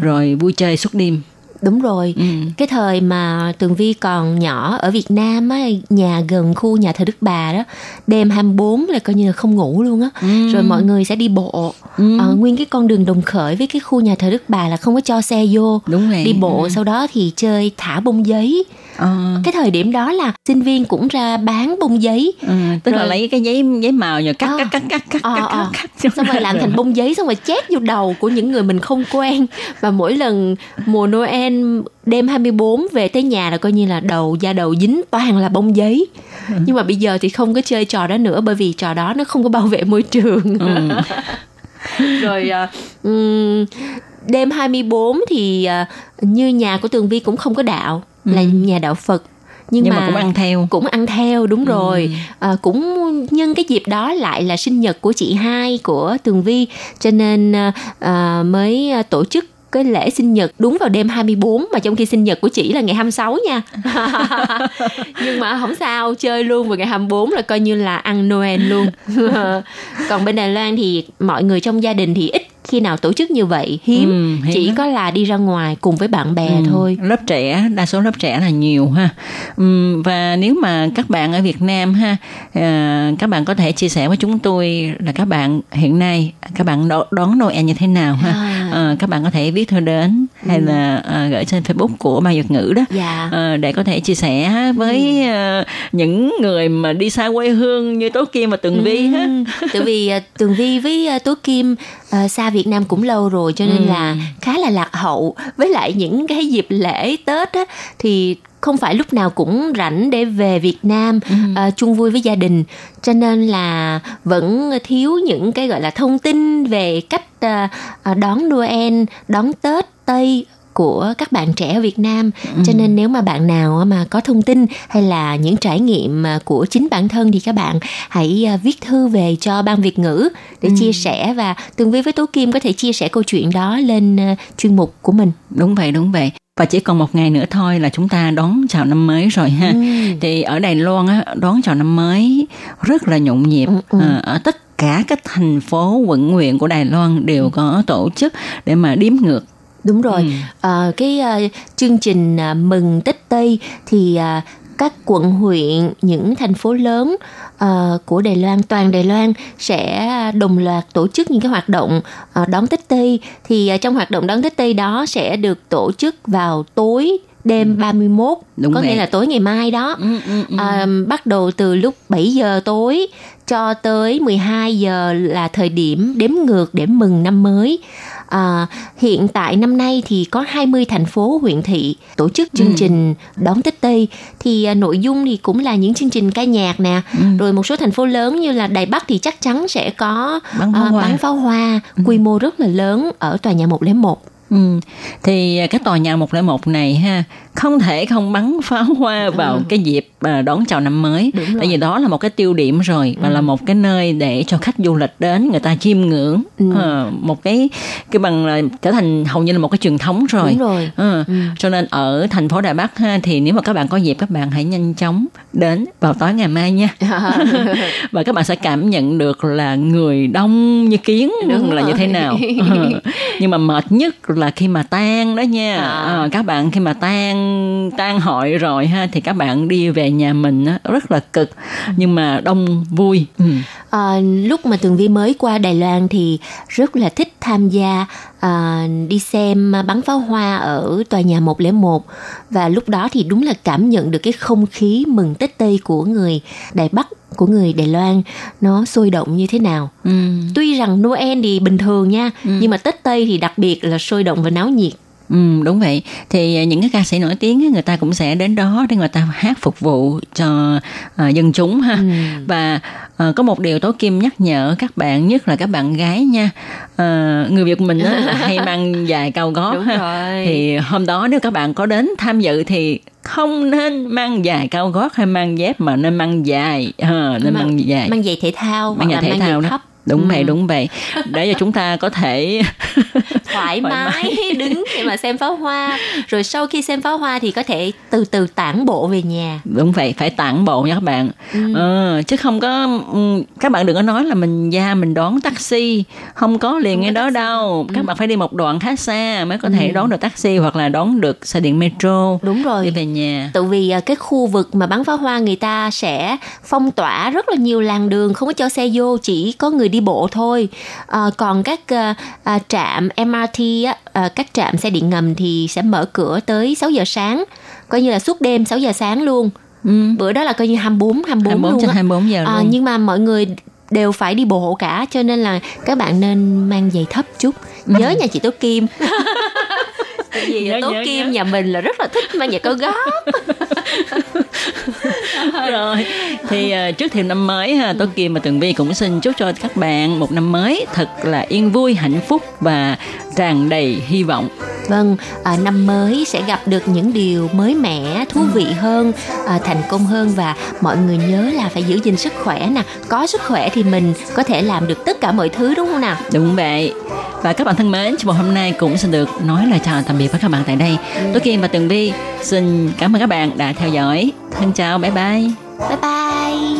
rồi vui chơi suốt đêm Đúng rồi. Ừ. Cái thời mà Tường Vi còn nhỏ ở Việt Nam á, nhà gần khu nhà thờ Đức Bà đó, đêm 24 là coi như là không ngủ luôn á. Ừ. Rồi mọi người sẽ đi bộ. Ờ, nguyên cái con đường Đồng Khởi với cái khu nhà thờ Đức Bà là không có cho xe vô. đúng vậy Đi bộ Ừ. sau đó thì chơi thả bông giấy. Ờ. Cái thời điểm đó là sinh viên cũng ra bán bông giấy. Ừ, tức là Rồi- lấy cái giấy giấy màu rồi cắt À. cắt cắt cắt cắt Ờ, cắt ờ. cắt cắt xong rồi làm thành bông giấy xong rồi chét vô đầu của những người mình không quen và mỗi lần mùa Noel đêm 24 về tới nhà là coi như là đầu da đầu dính toàn là bông giấy nhưng mà bây giờ thì không có chơi trò đó nữa bởi vì trò đó nó không có bảo vệ môi trường Ừ. rồi à, ừm, đêm 24 thì à, như nhà của Tường Vi cũng không có đạo là nhà đạo Phật nhưng, nhưng mà, mà cũng ăn theo cũng ăn theo đúng ừ. rồi à, cũng nhân cái dịp đó lại là sinh nhật của chị hai của tường vi cho nên à, mới tổ chức cái lễ sinh nhật đúng vào đêm 24 mà trong khi sinh nhật của chị là ngày 26 nha. Nhưng mà không sao, chơi luôn vào ngày 24 là coi như là ăn Noel luôn. Còn bên Đài Loan thì mọi người trong gia đình thì ít khi nào tổ chức như vậy hiếm, ừ, hiếm chỉ đó. có là đi ra ngoài cùng với bạn bè ừ, thôi lớp trẻ đa số lớp trẻ là nhiều ha ừ, và nếu mà các bạn ở Việt Nam ha à, các bạn có thể chia sẻ với chúng tôi là các bạn hiện nay các bạn đón Noel như thế nào ha à. À, các bạn có thể viết thư đến hay ừ. là à, gửi trên Facebook của Mai Việt ngữ đó dạ. à, để có thể chia sẻ với ừ. à, những người mà đi xa quê hương như Tố Kim và Tường ừ. Vi ha tại vì Tường Vi với Tố Kim xa Việt Nam cũng lâu rồi cho nên ừ. là khá là lạc hậu với lại những cái dịp lễ Tết á, thì không phải lúc nào cũng rảnh để về Việt Nam ừ. uh, chung vui với gia đình cho nên là vẫn thiếu những cái gọi là thông tin về cách uh, đón Noel đón Tết Tây của các bạn trẻ Việt Nam ừ. cho nên nếu mà bạn nào mà có thông tin hay là những trải nghiệm của chính bản thân thì các bạn hãy à, viết thư về cho ban Việt ngữ để ừ. chia sẻ và Tường Vi với Tố Kim có thể chia sẻ câu chuyện đó lên à, chuyên mục của mình. Đúng vậy, đúng vậy và chỉ còn một ngày nữa thôi là chúng ta đón chào năm mới rồi ha. Ừ. Thì ở Đài Loan á đón chào năm mới rất là nhộn nhịp ừ, ừ. À, ở tất cả các thành phố quận huyện của Đài Loan đều có tổ chức để mà đếm ngược đúng rồi ừ. à, cái uh, chương trình uh, mừng tết tây thì uh, các quận huyện những thành phố lớn uh, của Đài Loan toàn Đài Loan sẽ đồng loạt tổ chức những cái hoạt động uh, đón Tết Tây thì uh, trong hoạt động đón Tết Tây đó sẽ được tổ chức vào tối đêm 31 Đúng có vậy. nghĩa là tối ngày mai đó ừ, ừ, ừ. À, bắt đầu từ lúc 7 giờ tối cho tới 12 giờ là thời điểm đếm ngược để mừng năm mới À, hiện tại năm nay thì có 20 thành phố huyện thị tổ chức chương ừ. trình đón Tết Tây thì à, nội dung thì cũng là những chương trình ca nhạc nè ừ. rồi một số thành phố lớn như là Đài Bắc thì chắc chắn sẽ có bắn pháo, à, hoa. Bắn pháo hoa ừ. quy mô rất là lớn ở tòa nhà 101 Ừ. Thì cái tòa nhà 101 này ha không thể không bắn pháo hoa vào ừ. cái dịp à, đón chào năm mới tại vì đó là một cái tiêu điểm rồi và ừ. là một cái nơi để cho khách du lịch đến người ta chiêm ngưỡng ừ. à, một cái cái bằng là trở thành hầu như là một cái truyền thống rồi, Đúng rồi. À, ừ. cho nên ở thành phố Đà Bắc ha thì nếu mà các bạn có dịp các bạn hãy nhanh chóng đến vào tối ngày mai nha và các bạn sẽ cảm nhận được là người đông như kiến Đúng là rồi. như thế nào à, nhưng mà mệt nhất là khi mà tan đó nha à. À, các bạn khi mà tan tan hội rồi ha thì các bạn đi về nhà mình á, rất là cực nhưng mà đông vui ừ. à, lúc mà tường vi mới qua đài loan thì rất là thích tham gia à, đi xem bắn pháo hoa ở tòa nhà 101 và lúc đó thì đúng là cảm nhận được cái không khí mừng Tết Tây của người Đài Bắc của người Đài Loan nó sôi động như thế nào. Ừ. Tuy rằng Noel thì bình thường nha, ừ. nhưng mà Tết Tây thì đặc biệt là sôi động và náo nhiệt. Ừ, đúng vậy. Thì à, những cái ca sĩ nổi tiếng người ta cũng sẽ đến đó để người ta hát phục vụ cho uh, dân chúng ha. Ừ. Và uh, có một điều Tố Kim nhắc nhở các bạn nhất là các bạn gái nha. Uh, người Việt mình đó hay mang dài cao gót đúng ha. Rồi. Thì hôm đó nếu các bạn có đến tham dự thì không nên mang dài cao gót hay mang dép mà nên mang dài uh, nên mang, mang dài mang giày thể thao mang giày thể thao đó. thấp đúng ừ. vậy đúng vậy để cho chúng ta có thể thoải mái đứng để mà xem pháo hoa rồi sau khi xem pháo hoa thì có thể từ từ tản bộ về nhà đúng vậy phải tản bộ nha các bạn ừ. ờ, chứ không có ừ, các bạn đừng có nói là mình ra mình đón taxi không có liền không ngay đó taxi. đâu ừ. các bạn phải đi một đoạn khá xa mới có thể ừ. đón được taxi hoặc là đón được xe điện metro đúng rồi đi về nhà tự vì à, cái khu vực mà bắn pháo hoa người ta sẽ phong tỏa rất là nhiều làn đường không có cho xe vô chỉ có người đi bộ thôi à, còn các à, à, trạm MRT á, à, các trạm xe điện ngầm thì sẽ mở cửa tới 6 giờ sáng coi như là suốt đêm 6 giờ sáng luôn ừ. bữa đó là coi như 24 24, 24 luôn á 24 giờ à, luôn. nhưng mà mọi người đều phải đi bộ cả cho nên là các bạn nên mang giày thấp chút nhớ ừ. nhà chị Tố Kim Tại vì nhớ, Tố nhớ, Kim nhớ. nhà mình là rất là thích mang giày cao gót rồi. Thì uh, trước thềm năm mới ha tôi kim và tường vi cũng xin chúc cho các bạn một năm mới thật là yên vui hạnh phúc và tràn đầy hy vọng Vâng, à, năm mới sẽ gặp được những điều mới mẻ, thú vị hơn, à, thành công hơn và mọi người nhớ là phải giữ gìn sức khỏe nè. Có sức khỏe thì mình có thể làm được tất cả mọi thứ đúng không nào? Đúng vậy. Và các bạn thân mến, trong hôm nay cũng xin được nói lời chào tạm biệt với các bạn tại đây. Ừ. Tôi Kim và Tường Vi xin cảm ơn các bạn đã theo dõi. Thân chào, bye bye. Bye bye.